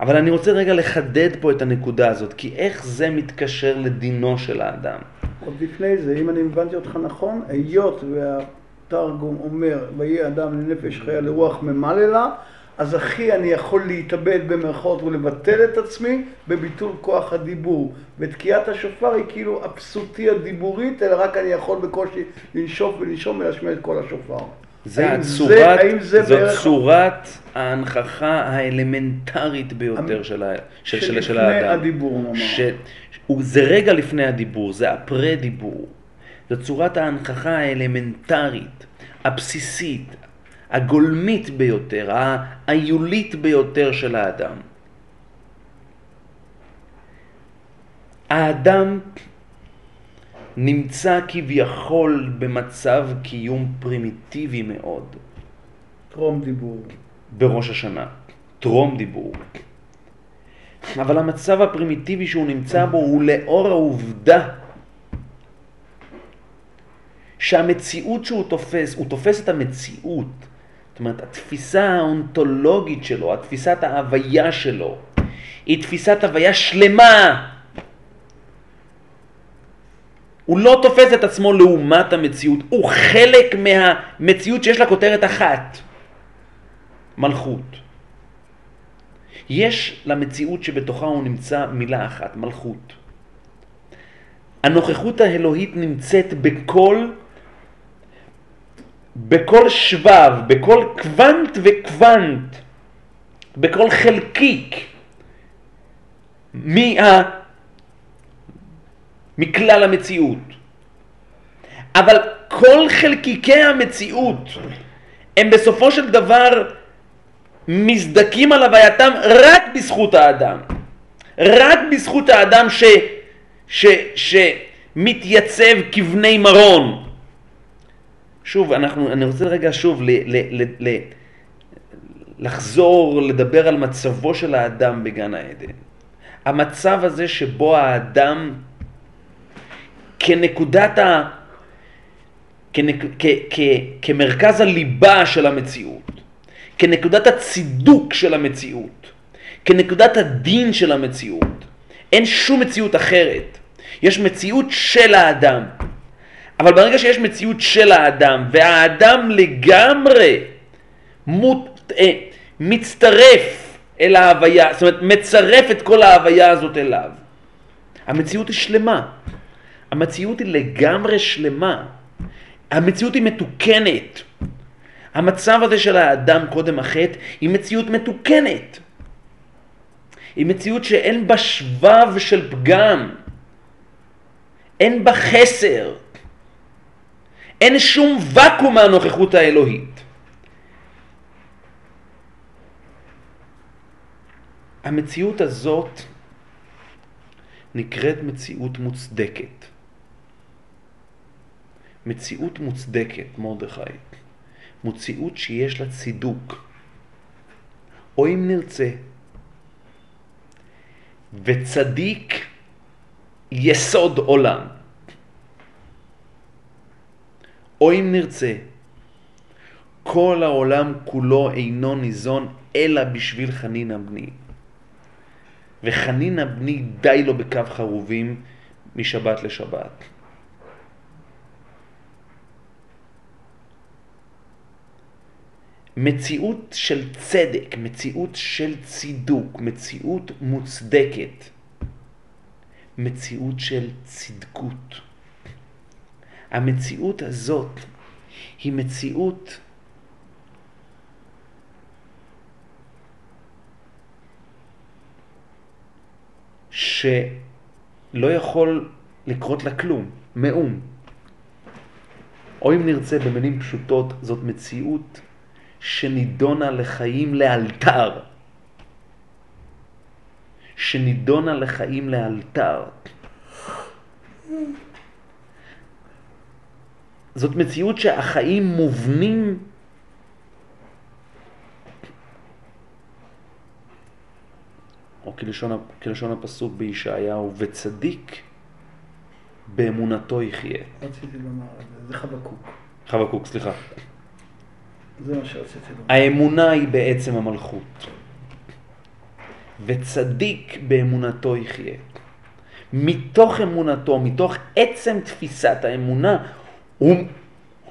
אבל אני רוצה רגע לחדד פה את הנקודה הזאת, כי איך זה מתקשר לדינו של האדם? עוד לפני זה, אם אני הבנתי אותך נכון, היות והתרגום אומר, ויהי אדם לנפש חיה לרוח ממלא לה, אז אחי אני יכול להתאבד במרכאות ולבטל את עצמי בביטול כוח הדיבור. ותקיעת השופר היא כאילו הפסותי הדיבורית, אלא רק אני יכול בקושי לנשוף ולנשום ולהשמיע את כל השופר. זה האם הצורת, האם זה זאת בערך- צורת ההנכחה האלמנטרית ביותר המ- של, ה, של, של, של שלפני האדם. הדיבור, נאמר. ש, זה רגע לפני הדיבור, זה הפרה-דיבור. זו צורת ההנכחה האלמנטרית, הבסיסית, הגולמית ביותר, האיולית ביותר של האדם. האדם נמצא כביכול במצב קיום פרימיטיבי מאוד טרום דיבור. בראש השנה, טרום דיבור. אבל המצב הפרימיטיבי שהוא נמצא בו הוא לאור העובדה שהמציאות שהוא תופס, הוא תופס את המציאות. זאת אומרת, התפיסה האונתולוגית שלו, התפיסת ההוויה שלו, היא תפיסת הוויה שלמה. הוא לא תופס את עצמו לעומת המציאות, הוא חלק מהמציאות שיש לה כותרת אחת, מלכות. יש למציאות שבתוכה הוא נמצא מילה אחת, מלכות. הנוכחות האלוהית נמצאת בכל, בכל שבב, בכל קוונט וקוונט, בכל חלקיק מה, מכלל המציאות. אבל כל חלקיקי המציאות הם בסופו של דבר מזדכים על הווייתם רק בזכות האדם. רק בזכות האדם ש, ש, שמתייצב כבני מרון. שוב, אנחנו, אני רוצה רגע שוב ל, ל, ל, ל, לחזור לדבר על מצבו של האדם בגן העדן. המצב הזה שבו האדם כנקודת ה... כנק, כ, כ, כמרכז הליבה של המציאות, כנקודת הצידוק של המציאות, כנקודת הדין של המציאות. אין שום מציאות אחרת. יש מציאות של האדם. אבל ברגע שיש מציאות של האדם, והאדם לגמרי מות, אה, מצטרף אל ההוויה, זאת אומרת, מצרף את כל ההוויה הזאת אליו, המציאות היא שלמה. המציאות היא לגמרי שלמה. המציאות היא מתוקנת. המצב הזה של האדם קודם החטא היא מציאות מתוקנת. היא מציאות שאין בה שבב של פגם. אין בה חסר. אין שום ואקום מהנוכחות האלוהית. המציאות הזאת נקראת מציאות מוצדקת. מציאות מוצדקת, מרדכי, מציאות שיש לה צידוק, או אם נרצה, וצדיק יסוד עולם, או אם נרצה, כל העולם כולו אינו ניזון אלא בשביל חנינא בני. וחנינא בני די לו בקו חרובים משבת לשבת. מציאות של צדק, מציאות של צידוק, מציאות מוצדקת, מציאות של צדקות. המציאות הזאת היא מציאות שלא יכול לקרות לה כלום, מאום. או אם נרצה במילים פשוטות, זאת מציאות שנידונה לחיים לאלתר. שנידונה לחיים לאלתר. זאת מציאות שהחיים מובנים או כלשון, כלשון הפסוק בישעיהו, וצדיק באמונתו יחיה. רציתי לומר זה חבקוק. חבקוק, סליחה. האמונה היא בעצם המלכות. וצדיק באמונתו יחיה. מתוך אמונתו, מתוך עצם תפיסת האמונה, הוא,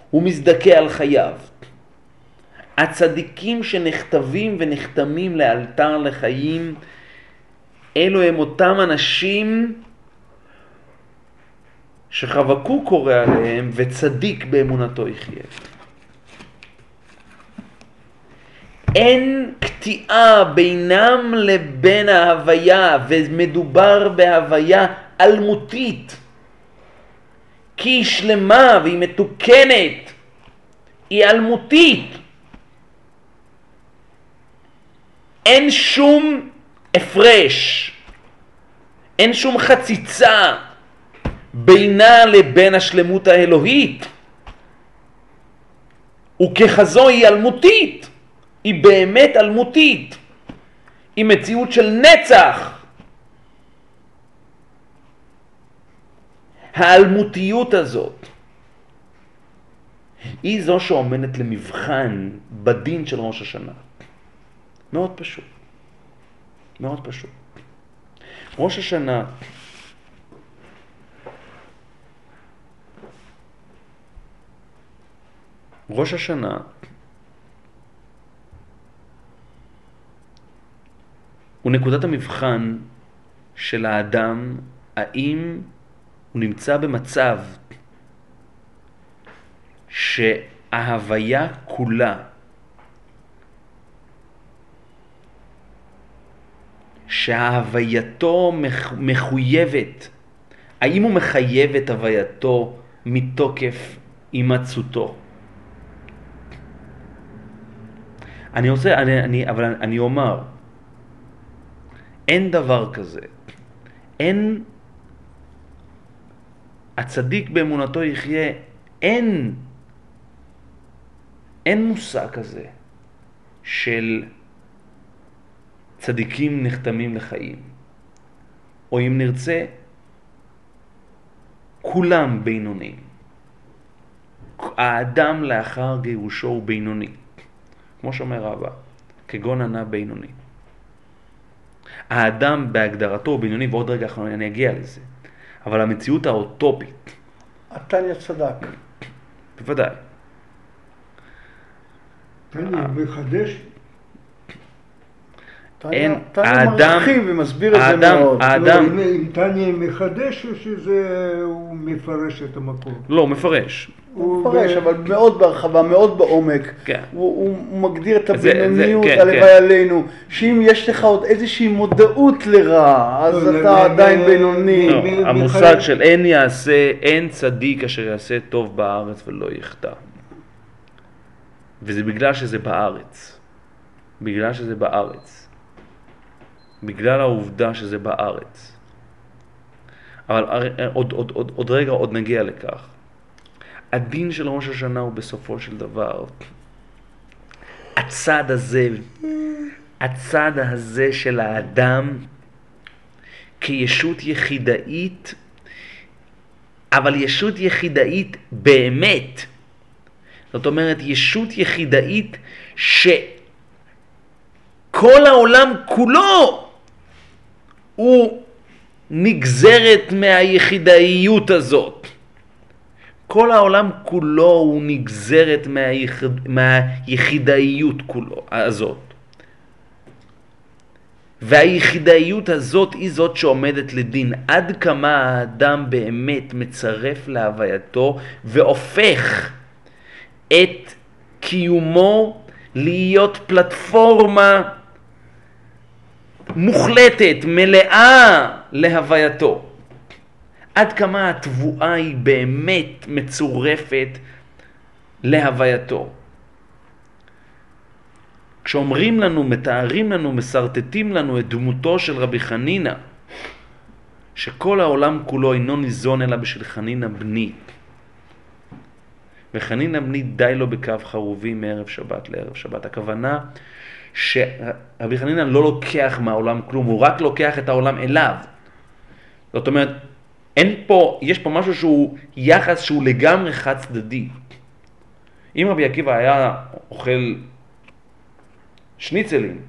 הוא מזדכה על חייו. הצדיקים שנכתבים ונחתמים לאלתר לחיים, אלו הם אותם אנשים שחבקוק קורא עליהם וצדיק באמונתו יחיה. אין קטיעה בינם לבין ההוויה, ומדובר בהוויה אלמותית, כי היא שלמה והיא מתוקנת, היא אלמותית. אין שום הפרש, אין שום חציצה בינה לבין השלמות האלוהית. וככזו היא אלמותית, היא באמת אלמותית, היא מציאות של נצח. האלמותיות הזאת היא זו שעומדת למבחן בדין של ראש השנה. מאוד פשוט. מאוד פשוט. ראש השנה ראש השנה הוא נקודת המבחן של האדם, האם הוא נמצא במצב שההוויה כולה שההווייתו מחויבת, האם הוא מחייב את הווייתו מתוקף הימצאותו? אני רוצה, אני, אני, אבל אני אומר, אין דבר כזה. אין, הצדיק באמונתו יחיה, אין, אין מושג כזה של צדיקים נחתמים לחיים. או אם נרצה, כולם בינונים. האדם לאחר גירושו הוא בינוני, כמו שאומר רבא, כגון ענה בינוני. האדם בהגדרתו הוא בינוני, ועוד רגע אני אגיע לזה, אבל המציאות האוטופית. התניא צדק. בוודאי. תניא מחדש אין, האדם- מרחיב ומסביר את זה האדם- מאוד. האדם- לא, אם- תניא מחדש או שזה הוא מפרש את המקור? לא, הוא מפרש. הוא מפרש, אבל מאוד בהרחבה, מאוד בעומק. כן. הוא, הוא, מגדיר את זה- זה- הבינוניות, כן, הלוואי כן. עלינו, שאם יש לך עוד איזושהי מודעות לרע, אז לא, אתה ל- עדיין ל- בינוני. לא, מ- המושג של אין יעשה, אין צדיק אשר יעשה טוב בארץ ולא יחטא. וזה בגלל שזה בארץ. בגלל שזה בארץ. בגלל העובדה שזה בארץ. אבל הר- עוד, עוד, עוד, עוד רגע, עוד נגיע לכך. הדין של ראש השנה הוא בסופו של דבר, הצד הזה, הצד הזה של האדם כישות יחידאית, אבל ישות יחידאית באמת. זאת אומרת, ישות יחידאית שכל העולם כולו הוא נגזרת מהיחידאיות הזאת. כל העולם כולו הוא נגזרת מהיח... מהיחידאיות כולו, הזאת. והיחידאיות הזאת היא זאת שעומדת לדין. עד כמה האדם באמת מצרף להווייתו והופך את קיומו להיות פלטפורמה מוחלטת, מלאה להווייתו. עד כמה התבואה היא באמת מצורפת להווייתו. כשאומרים לנו, מתארים לנו, מסרטטים לנו את דמותו של רבי חנינא, שכל העולם כולו אינו ניזון אלא בשביל חנינא בני. וחנינא בני די לו בקו חרובי מערב שבת לערב שבת. הכוונה שרבי חנינא לא לוקח מהעולם כלום, הוא רק לוקח את העולם אליו. זאת אומרת, אין פה, יש פה משהו שהוא יחס שהוא לגמרי חד צדדי. אם רבי עקיבא היה אוכל שניצלים,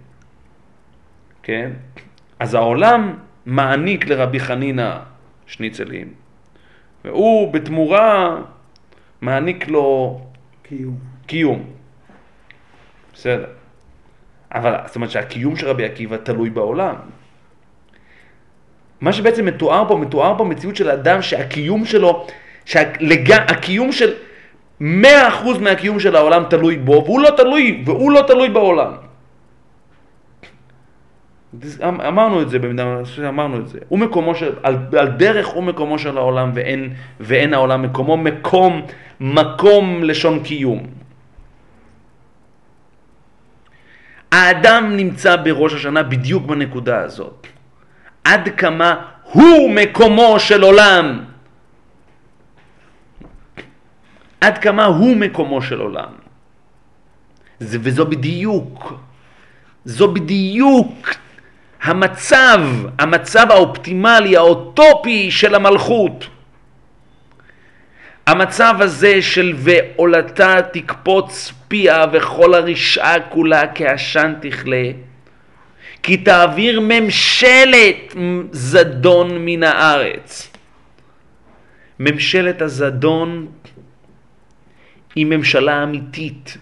כן? אז העולם מעניק לרבי חנינא שניצלים, והוא בתמורה מעניק לו קיום. קיום. בסדר. אבל זאת אומרת שהקיום של רבי עקיבא תלוי בעולם. מה שבעצם מתואר פה, מתואר פה מציאות של אדם שהקיום שלו, שהקיום של 100% מהקיום של העולם תלוי בו, והוא לא תלוי, והוא לא תלוי בעולם. אמ- אמרנו את זה במידה, אמרנו את זה. הוא מקומו של, על, על דרך הוא מקומו של העולם ואין, ואין העולם מקומו, מקום, מקום לשון קיום. האדם נמצא בראש השנה בדיוק בנקודה הזאת. עד כמה הוא מקומו של עולם. עד כמה הוא מקומו של עולם. זה, וזו בדיוק, זו בדיוק המצב, המצב האופטימלי, האוטופי של המלכות. המצב הזה של ועולתה תקפוץ פיה וכל הרשעה כולה כעשן תכלה, כי תעביר ממשלת זדון מן הארץ. ממשלת הזדון היא ממשלה אמיתית.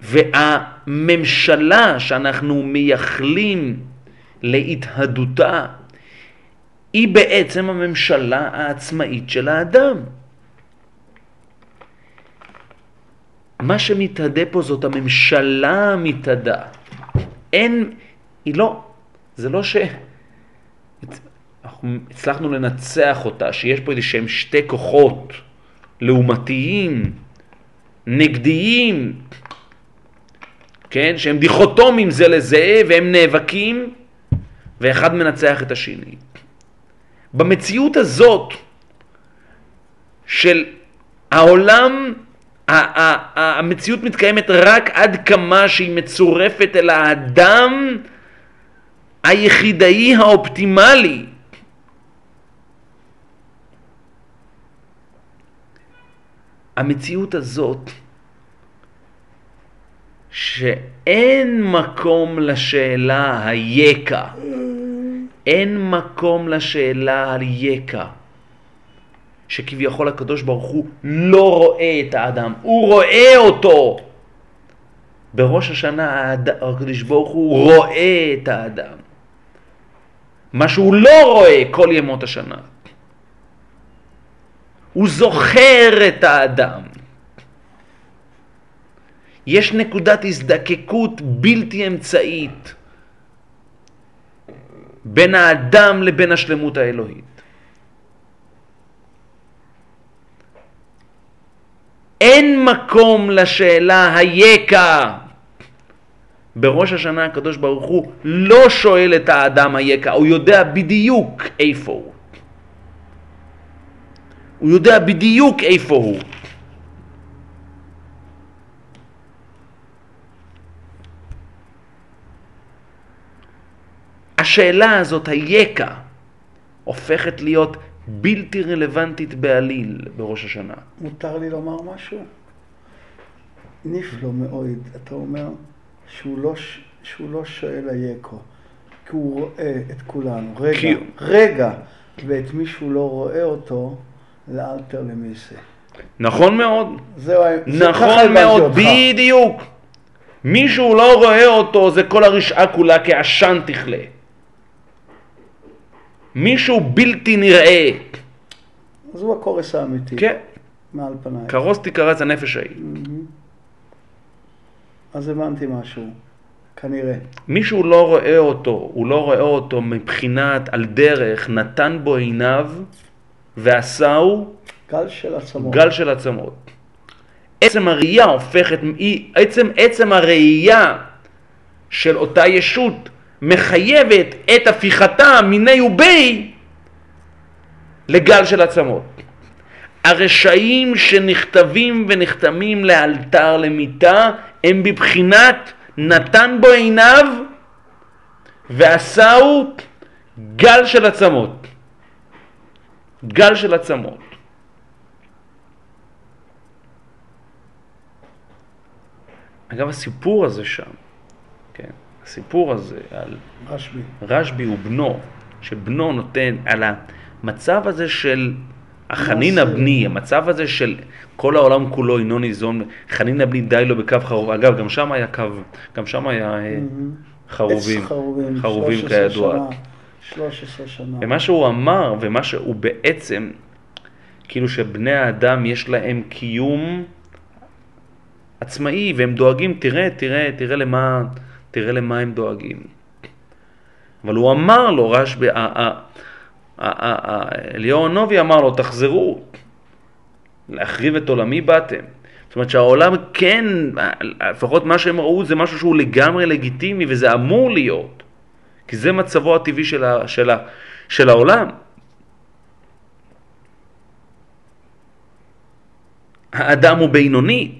והממשלה שאנחנו מייחלים להתהדותה היא בעצם הממשלה העצמאית של האדם. מה שמתהדה פה זאת הממשלה המתהדה. אין, היא לא, זה לא ש... אנחנו הצלחנו לנצח אותה, שיש פה איזה שהם שתי כוחות לעומתיים, נגדיים, כן, שהם דיכוטומיים זה לזה והם נאבקים ואחד מנצח את השני. במציאות הזאת של העולם, המציאות מתקיימת רק עד כמה שהיא מצורפת אל האדם היחידאי האופטימלי. המציאות הזאת שאין מקום לשאלה היקה, אין מקום לשאלה על יקה, שכביכול הקדוש ברוך הוא לא רואה את האדם, הוא רואה אותו. בראש השנה הקדוש ברוך הוא רואה את האדם. מה שהוא לא רואה כל ימות השנה. הוא זוכר את האדם. יש נקודת הזדקקות בלתי אמצעית בין האדם לבין השלמות האלוהית. אין מקום לשאלה היקה בראש השנה הקדוש ברוך הוא לא שואל את האדם היקה, הוא יודע בדיוק איפה הוא. הוא יודע בדיוק איפה הוא. השאלה הזאת, היקה, הופכת להיות בלתי רלוונטית בעליל בראש השנה. מותר לי לומר משהו? נפלא מאוד. אתה אומר שהוא לא, שהוא לא שואל היקו, כי הוא רואה את כולנו. רגע, כי- רגע, ואת מי שהוא לא רואה אותו, לאלתר למיסה. נכון מאוד, זהו, זה- נכון מאוד. בדיוק. מישהו לא רואה אותו, זה כל הרשעה כולה כעשן תכלה. מישהו בלתי נראה. אז הוא הקורס האמיתי. כן, מעל פניי. כרוז תיקרץ הנפש ההיא. אז הבנתי משהו, כנראה. מישהו לא רואה אותו, הוא לא רואה אותו מבחינת על דרך, נתן בו עיניו ועשהו גל של עצמות. גל של עצמות. עצם הראייה הופכת, עצם, עצם הראייה של אותה ישות מחייבת את הפיכתה מיני ובי לגל של עצמות. הרשעים שנכתבים ונחתמים לאלתר למיתה הם בבחינת נתן בו עיניו ועשהו גל של עצמות. גל של עצמות. אגב, הסיפור הזה שם, כן, הסיפור הזה על רשב"י. רשב"י ובנו, שבנו נותן על המצב הזה של החנין. הבני, המצב הזה של כל העולם כולו אינו ניזון, חנין הבני די לו בקו חרוב, אגב, גם שם היה קו, גם שם היה אה, חרובים, עץ חרובים. חרובים 13 כידוע. שנה, 13 שנה. ומה שהוא אמר, ומה שהוא בעצם, כאילו שבני האדם יש להם קיום עצמאי, והם דואגים, תראה, תראה, תראה למה, תראה למה הם דואגים. אבל הוא אמר לו, רשב"י, אליהו הנובי אמר לו, תחזרו, להחריב את עולמי באתם. זאת אומרת שהעולם כן, לפחות מה שהם ראו זה משהו שהוא לגמרי לגיטימי וזה אמור להיות. כי זה מצבו הטבעי של, ה, של, ה, של העולם. האדם הוא בינוני.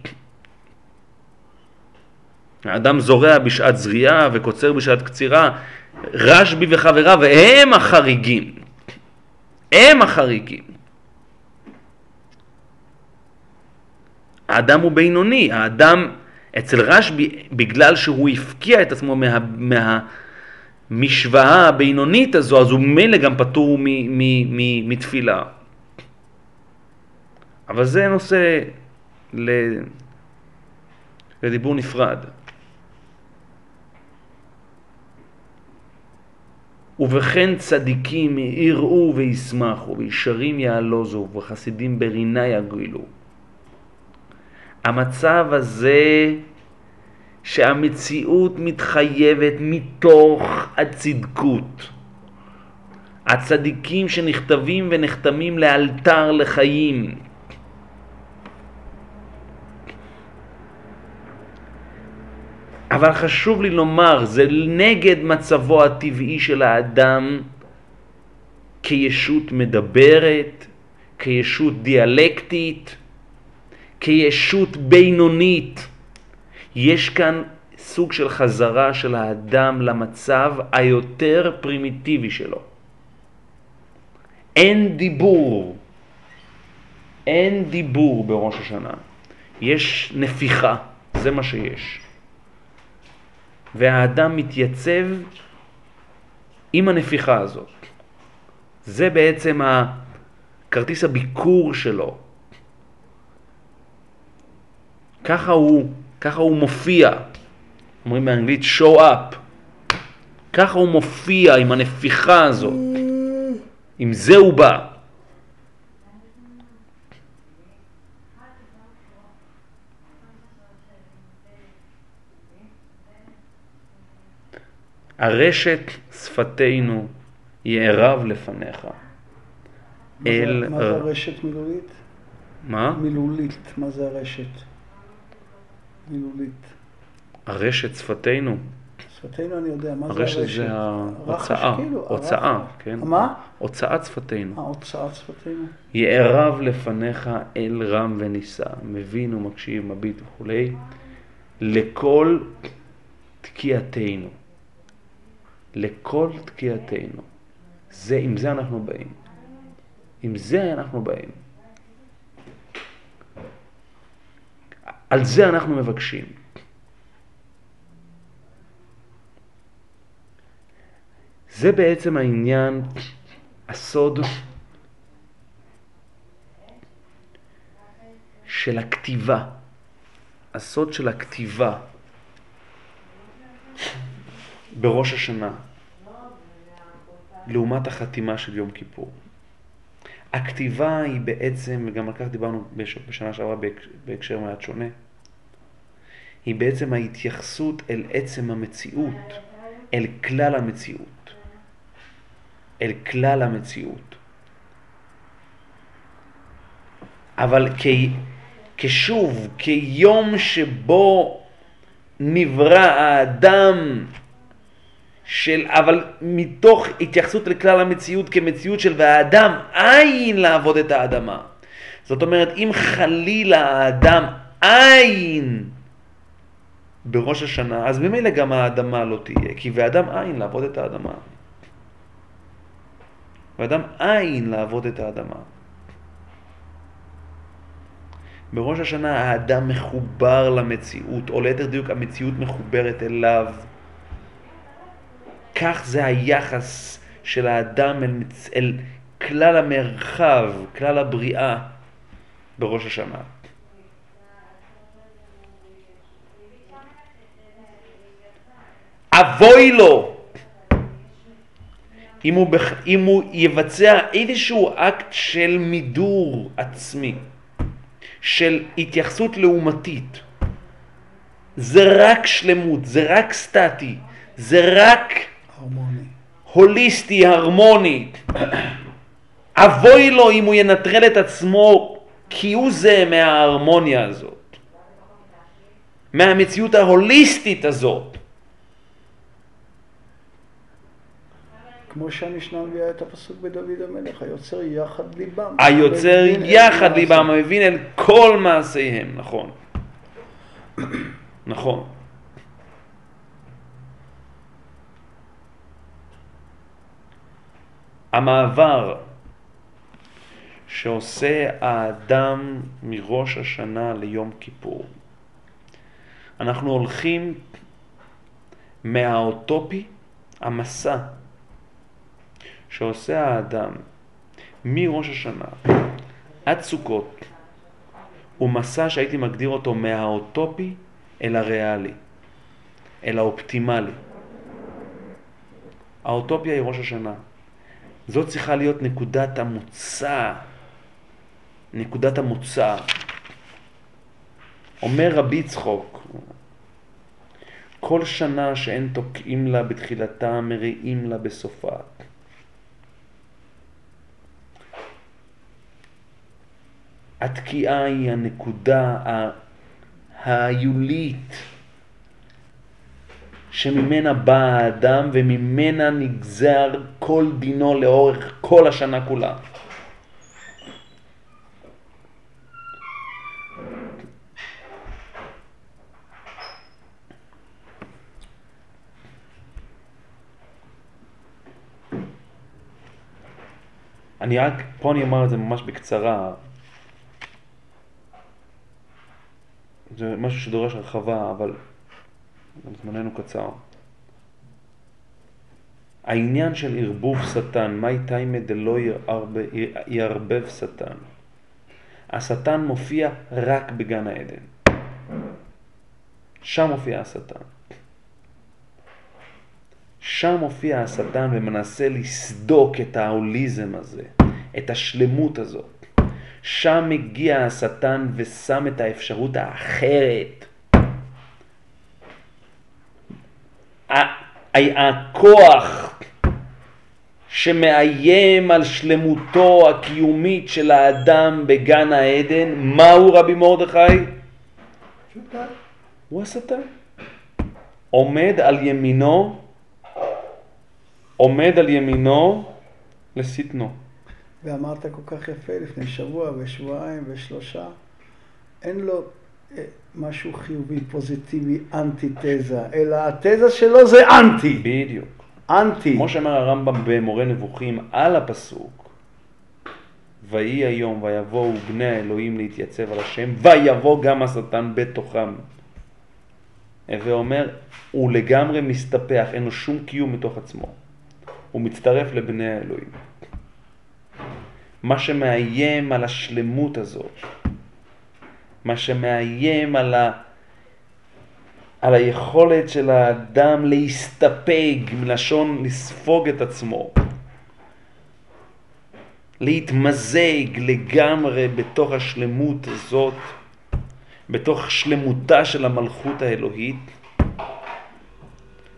האדם זורע בשעת זריעה וקוצר בשעת קצירה. רשב"י וחבריו הם החריגים. הם החריגים. האדם הוא בינוני, האדם אצל רשב"י, בגלל שהוא הפקיע את עצמו מה, מהמשוואה הבינונית הזו, אז הוא ממילא גם פטור מ, מ, מ, מתפילה. אבל זה נושא ל... לדיבור נפרד. ובכן צדיקים יראו וישמחו, וישרים יעלוזו, וחסידים ברינה יגוילו. המצב הזה שהמציאות מתחייבת מתוך הצדקות. הצדיקים שנכתבים ונחתמים לאלתר לחיים. אבל חשוב לי לומר, זה נגד מצבו הטבעי של האדם כישות מדברת, כישות דיאלקטית, כישות בינונית. יש כאן סוג של חזרה של האדם למצב היותר פרימיטיבי שלו. אין דיבור, אין דיבור בראש השנה. יש נפיחה, זה מה שיש. והאדם מתייצב עם הנפיחה הזאת. זה בעצם כרטיס הביקור שלו. ככה הוא, ככה הוא מופיע, אומרים באנגלית show up. ככה הוא מופיע עם הנפיחה הזאת. עם זה הוא בא. הרשת שפתנו יערב לפניך. מה זה- אל... מה זה הרשת מילולית? מה? מילולית, מה זה הרשת? מילולית. הרשת שפתנו, שפתנו אני יודע, מה זה הרשת הרשת? זה ההוצאה, כאילו, הוצאה, הרחש. כן? מה? הוצאת שפתנו. ההוצאת שפתנו. יערב לפניך אל רם ונישא, מבין ומקשיב, מביט וכולי, לכל תקיעתנו. לכל תקיעתנו. זה, עם זה אנחנו באים. עם זה אנחנו באים. על זה אנחנו מבקשים. זה בעצם העניין, הסוד של הכתיבה. הסוד של הכתיבה בראש השנה, לעומת החתימה של יום כיפור. הכתיבה היא בעצם, וגם על כך דיברנו בש- בשנה שעברה בהק- בהקשר מעט שונה, היא בעצם ההתייחסות אל עצם המציאות, אל כלל המציאות. אל כלל המציאות. אבל כ... כשוב, כיום שבו נברא האדם של, אבל מתוך התייחסות לכלל המציאות כמציאות של והאדם אין לעבוד את האדמה. זאת אומרת, אם חלילה האדם אין בראש השנה, אז ממילא גם האדמה לא תהיה, כי והאדם אין לעבוד את האדמה. ואדם אין לעבוד את האדמה. בראש השנה האדם מחובר למציאות, או ליתר דיוק המציאות מחוברת אליו. כך זה היחס של האדם אל. אל כלל המרחב, כלל הבריאה בראש השנה. אבוי לו אם הוא, בח... אם הוא יבצע איזשהו אקט של מידור עצמי, של התייחסות לעומתית. זה רק שלמות, זה רק סטטי, זה רק הרמוני. הוליסטי, הרמוני. אבוי לו אם הוא ינטרל את עצמו כהוא זה מההרמוניה הזאת, מהמציאות ההוליסטית הזאת. כמו שהמשנה מביאה את הפסוק בדוד המלך, היוצר יחד ליבם. היוצר מבין יחד. ליבם, המבין אל כל מעשיהם, נכון. נכון. המעבר שעושה האדם מראש השנה ליום כיפור. אנחנו הולכים מהאוטופי, המסע שעושה האדם מראש השנה עד סוכות הוא מסע שהייתי מגדיר אותו מהאוטופי אל הריאלי, אל האופטימלי. האוטופיה היא ראש השנה. זאת צריכה להיות נקודת המוצא, נקודת המוצא. אומר רבי צחוק, כל שנה שאין תוקעים לה בתחילתה, מריעים לה בסופה. התקיעה היא הנקודה ה- ההיולית שממנה בא האדם וממנה נגזר כל דינו לאורך כל השנה כולה. אני רק, פה אני אומר את זה ממש בקצרה. זה משהו שדורש הרחבה, אבל זמננו קצר. העניין של ערבוב שטן, מאי תימא דלא יערב- יערבב שטן. השטן מופיע רק בגן העדן. שם מופיע השטן. שם מופיע השטן ומנסה לסדוק את ההוליזם הזה, את השלמות הזאת. שם מגיע השטן ושם את האפשרות האחרת. ה- הכוח שמאיים על שלמותו הקיומית של האדם בגן העדן, מהו רבי מרדכי? הוא השטן. עומד על ימינו, עומד על ימינו לשטנו. ואמרת כל כך יפה לפני שבוע ושבועיים ושלושה, אין לו אה, משהו חיובי, פוזיטיבי, אנטי-תזה, אלא התזה שלו זה אנטי. בדיוק. אנטי. כמו שאמר הרמב"ם במורה נבוכים על הפסוק, ויהי היום ויבואו בני האלוהים להתייצב על השם, ויבוא גם השטן בתוכם. הווה אומר, הוא לגמרי מסתפח, אין לו שום קיום מתוך עצמו. הוא מצטרף לבני האלוהים. מה שמאיים על השלמות הזאת, מה שמאיים על, ה... על היכולת של האדם להסתפק, מלשון לספוג את עצמו, להתמזג לגמרי בתוך השלמות הזאת, בתוך שלמותה של המלכות האלוהית,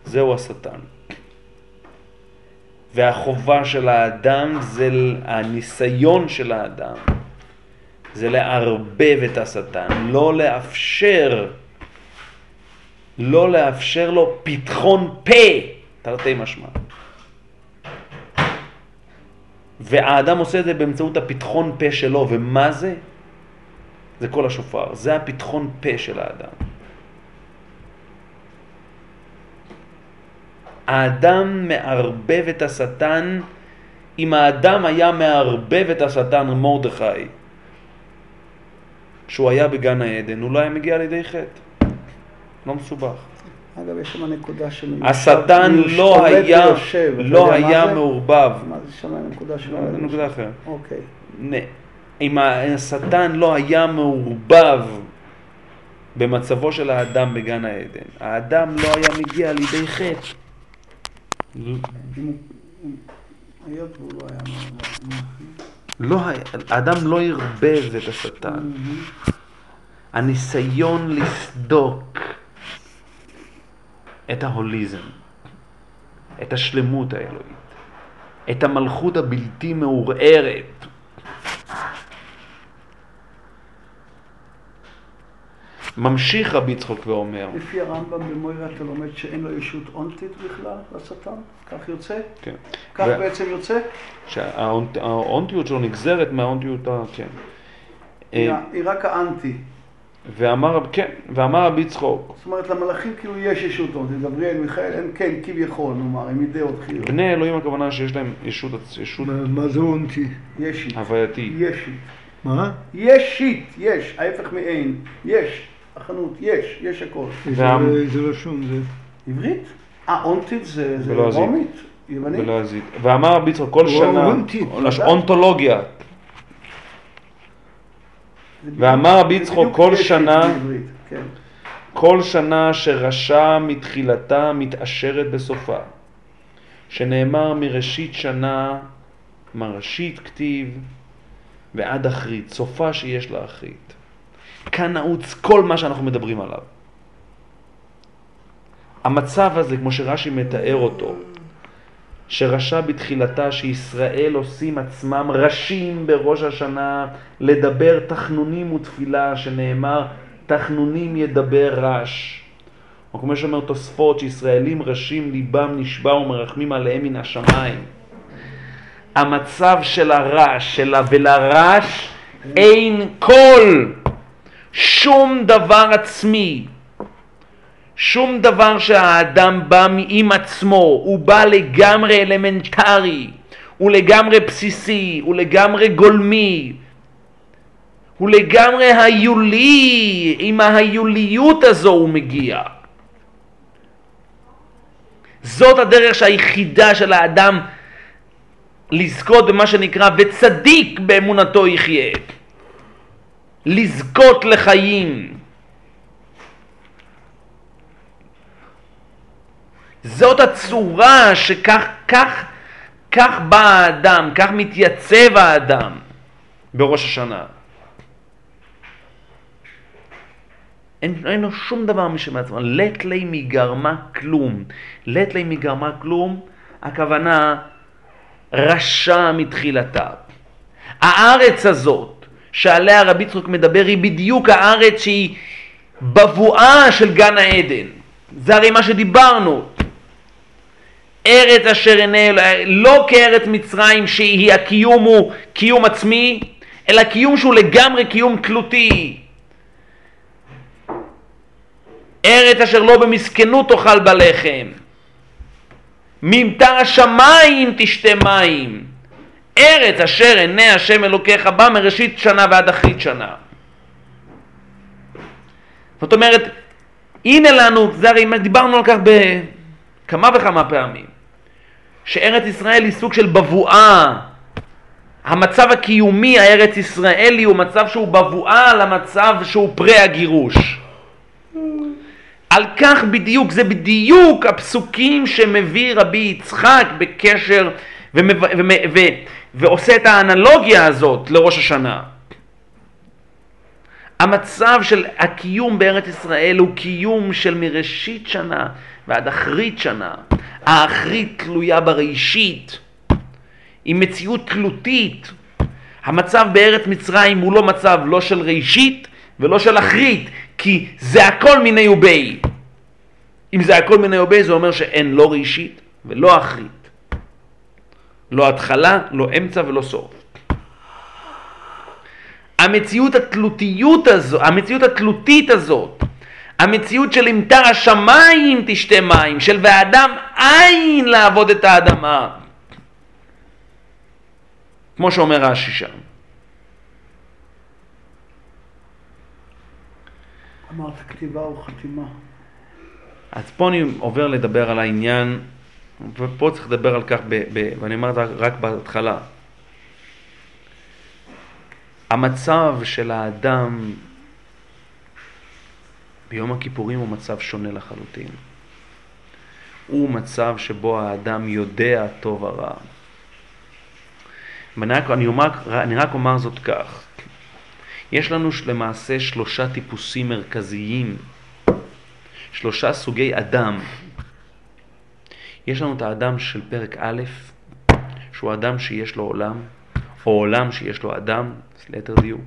זהו השטן. והחובה של האדם זה הניסיון של האדם, זה לערבב את השטן, לא לאפשר, לא לאפשר לו פתחון פה, תרתי משמע. והאדם עושה את זה באמצעות הפתחון פה שלו, ומה זה? זה כל השופר, זה הפתחון פה של האדם. האדם מערבב את השטן, אם האדם היה מערבב את השטן מרדכי, כשהוא היה בגן העדן, הוא לא היה מגיע לידי חטא. לא מסובך. אגב, יש שם נקודה של... השטן לא היה, לא היה מעורבב. מה זה שם הנקודה של... לא, נקודה אחרת. אוקיי. אם השטן לא היה מעורבב במצבו של האדם בגן העדן, האדם לא היה מגיע לידי חטא. היות והוא לא היה מעורבב. לא, האדם לא ערבב את השטן. הניסיון לסדוק את ההוליזם, את השלמות האלוהית, את המלכות הבלתי מעורערת. ממשיך רבי יצחוק ואומר, לפי הרמב"ם במוירה אתה לומד שאין לו ישות אונטית בכלל, לשטן? כך יוצא? כן, כך ו- בעצם יוצא? שהאונטיות שלו נגזרת מהאונטיות, ה- כן. היא אה, היא רק האנטי. ואמר, כן, ואמר רבי יצחוק, זאת אומרת, למלאכים כאילו יש ישות אונטית, גבריאל, מיכאל, הם כן, כביכול, נאמר, הם אידאות חיות. בני אלוהים הכוונה שיש להם ישות, ישות מה- מה זה אונטי? ישית. הווייתית. ישית. מה? ישית, יש, ההפך מאין. יש. החנות, יש, יש הכל. איזה וה- איזה לשון זה? עברית? אה, אונטית זה זה. רומית? יוונית? בלועזית. ואמר רבי יצחק, כל לא, שנה, אונתולוגיה, זה ואמר רבי זה בדיוק כל שנה- כן. כל שנה שרשע מתחילתה מתעשרת בסופה, שנאמר מראשית שנה, מראשית כתיב ועד אחרית, סופה שיש לה אחרית. כאן נעוץ כל מה שאנחנו מדברים עליו. המצב הזה, כמו שרש"י מתאר אותו, שרשע בתחילתה שישראל עושים עצמם ראשים בראש השנה לדבר תחנונים ותפילה, שנאמר תחנונים ידבר רש. או כמו שאומר תוספות, שישראלים ראשים ליבם נשבע ומרחמים עליהם מן השמיים. המצב של הרש, של ה- ולרש אין קול, שום דבר עצמי. שום דבר שהאדם בא עם עצמו, הוא בא לגמרי אלמנטרי, הוא לגמרי בסיסי, הוא לגמרי גולמי, הוא לגמרי היולי, עם ההיוליות הזו הוא מגיע. זאת הדרך היחידה של האדם לזכות במה שנקרא וצדיק באמונתו יחיה. לזכות לחיים. זאת הצורה שכך כך, כך בא האדם, כך מתייצב האדם בראש השנה. אין, אין לו שום דבר משל עצמו, לט לי מגרמה כלום. לט לי מגרמה כלום, הכוונה רשע מתחילתה. הארץ הזאת שעליה רבי יצחק מדבר היא בדיוק הארץ שהיא בבואה של גן העדן. זה הרי מה שדיברנו. ארץ אשר עיני, לא כארץ מצרים שהיא הקיום הוא קיום עצמי, אלא קיום שהוא לגמרי קיום תלותי. ארץ אשר לא במסכנות תאכל בלחם. ממטר השמיים תשתה מים. ארץ אשר עיני השם אלוקיך בא מראשית שנה ועד אחרית שנה. זאת אומרת, הנה לנו, זה הרי דיברנו על כך בכמה וכמה פעמים, שארץ ישראל היא סוג של בבואה. המצב הקיומי הארץ ישראלי הוא מצב שהוא בבואה למצב שהוא פרה הגירוש. על כך בדיוק, זה בדיוק הפסוקים שמביא רבי יצחק בקשר ומב... ו... ו... ועושה את האנלוגיה הזאת לראש השנה. המצב של הקיום בארץ ישראל הוא קיום של מראשית שנה ועד אחרית שנה. האחרית תלויה בראשית, היא מציאות תלותית. המצב בארץ מצרים הוא לא מצב לא של ראשית ולא של אחרית, כי זה הכל מיני ובי. אם זה הכל מיני ובי זה אומר שאין לא ראשית ולא אחרית. לא התחלה, לא אמצע ולא סוף. המציאות התלותיות הזו, המציאות התלותית הזאת, המציאות של אם השמיים תשתה מים, של והאדם אין לעבוד את האדמה, כמו שאומר רש"י שם. אמרת כתיבה או חתימה. אז פה אני עובר לדבר על העניין, ופה צריך לדבר על כך, ב, ב, ואני אומר את זה רק בהתחלה. המצב של האדם ביום הכיפורים הוא מצב שונה לחלוטין. הוא מצב שבו האדם יודע טוב הרע. אני רק, אני, אומר, אני רק אומר זאת כך, יש לנו למעשה שלושה טיפוסים מרכזיים, שלושה סוגי אדם. יש לנו את האדם של פרק א', שהוא אדם שיש לו עולם, או עולם שיש לו אדם, ליתר דיוק.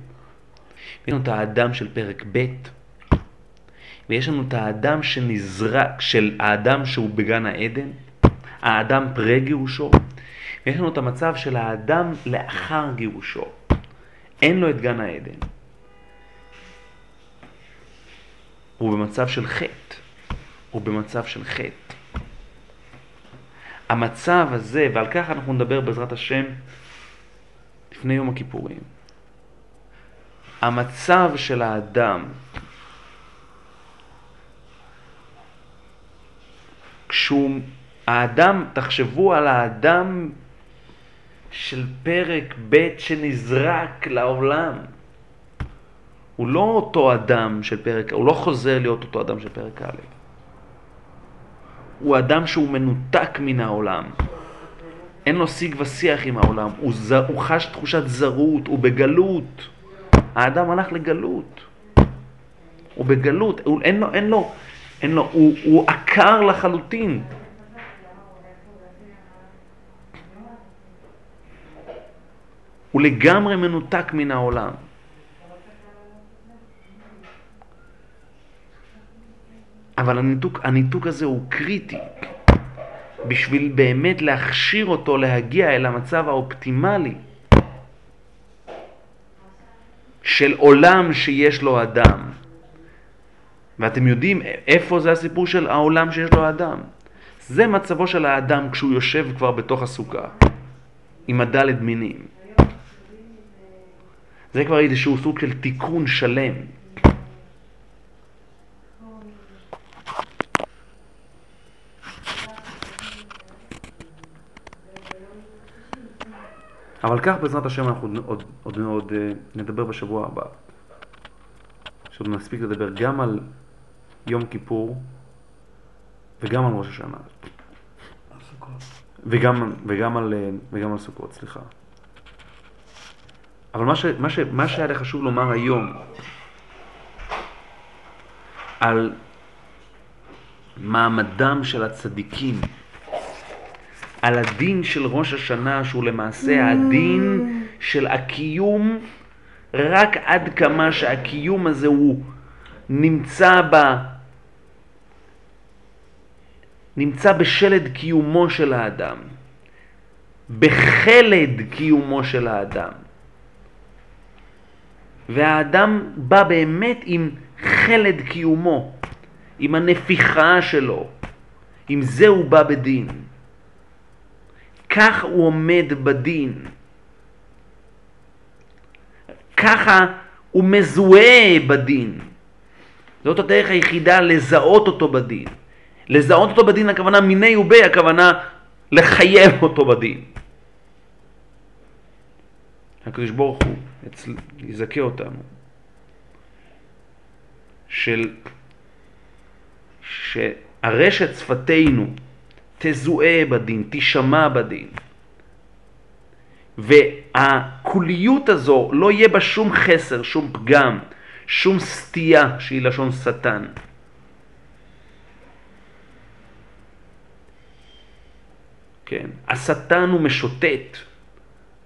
יש לנו את האדם של פרק ב', ויש לנו את האדם שנזרק, של האדם שהוא בגן העדן, האדם פרה גירושו, ויש לנו את המצב של האדם לאחר גירושו. אין לו את גן העדן. הוא במצב של חטא. הוא במצב של חטא. המצב הזה, ועל כך אנחנו נדבר בעזרת השם לפני יום הכיפורים. המצב של האדם כשהוא, האדם, תחשבו על האדם של פרק ב' שנזרק לעולם. הוא לא אותו אדם של פרק, הוא לא חוזר להיות אותו אדם של פרק א'. הוא אדם שהוא מנותק מן העולם. אין לו שיג ושיח עם העולם, הוא, ז... הוא חש תחושת זרות, הוא בגלות. האדם הלך לגלות. הוא בגלות, הוא, אין לו, אין לו, אין לו, הוא, הוא עקר לחלוטין. הוא לגמרי מנותק מן העולם. אבל הניתוק, הניתוק הזה הוא קריטי בשביל באמת להכשיר אותו להגיע אל המצב האופטימלי של עולם שיש לו אדם. ואתם יודעים איפה זה הסיפור של העולם שיש לו אדם. זה מצבו של האדם כשהוא יושב כבר בתוך הסוכה, עם הדלת מינים. זה כבר איזשהו סוג של תיקון שלם. אבל כך בעזרת השם אנחנו עוד, עוד, עוד uh, נדבר בשבוע הבא. שעוד נספיק לדבר גם על יום כיפור וגם על ראש השנה. וגם, וגם, על, אה, וגם על סוכות, סליחה. אבל מה, ש, מה, ש, מה שהיה לי חשוב לומר היום על מעמדם של הצדיקים, על הדין של ראש השנה שהוא למעשה הדין של הקיום רק עד כמה שהקיום הזה הוא נמצא נמצא בשלד קיומו של האדם, בחלד קיומו של האדם. והאדם בא באמת עם חלד קיומו, עם הנפיחה שלו, עם זה הוא בא בדין. כך הוא עומד בדין. ככה הוא מזוהה בדין. זאת הדרך היחידה לזהות אותו בדין. לזהות אותו בדין הכוונה מיני ובי, הכוונה לחייב אותו בדין. הקדוש ברוך הוא אצל... יזכה אותנו של שהרשת שפתנו תזוהה בדין, תישמע בדין. והקוליות הזו לא יהיה בה שום חסר, שום פגם, שום סטייה שהיא לשון שטן. כן, השטן הוא משוטט,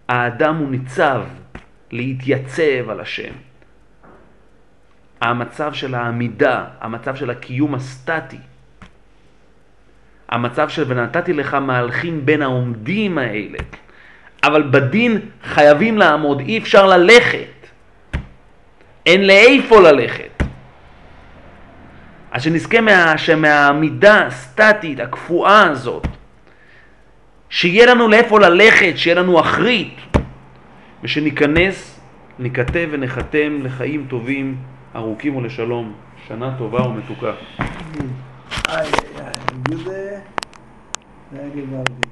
האדם הוא ניצב להתייצב על השם. המצב של העמידה, המצב של הקיום הסטטי, המצב של ונתתי לך מהלכים בין העומדים האלה. אבל בדין חייבים לעמוד, אי אפשר ללכת. אין לאיפה ללכת. אז שנזכה מה, שמהעמידה הסטטית, הקפואה הזאת, שיהיה לנו לאיפה ללכת, שיהיה לנו אחרית, ושניכנס, ניכתב ונחתם לחיים טובים, ארוכים ולשלום. שנה טובה ומתוקה. איי, איי, איי, יהודה, זה היה גוואלדי.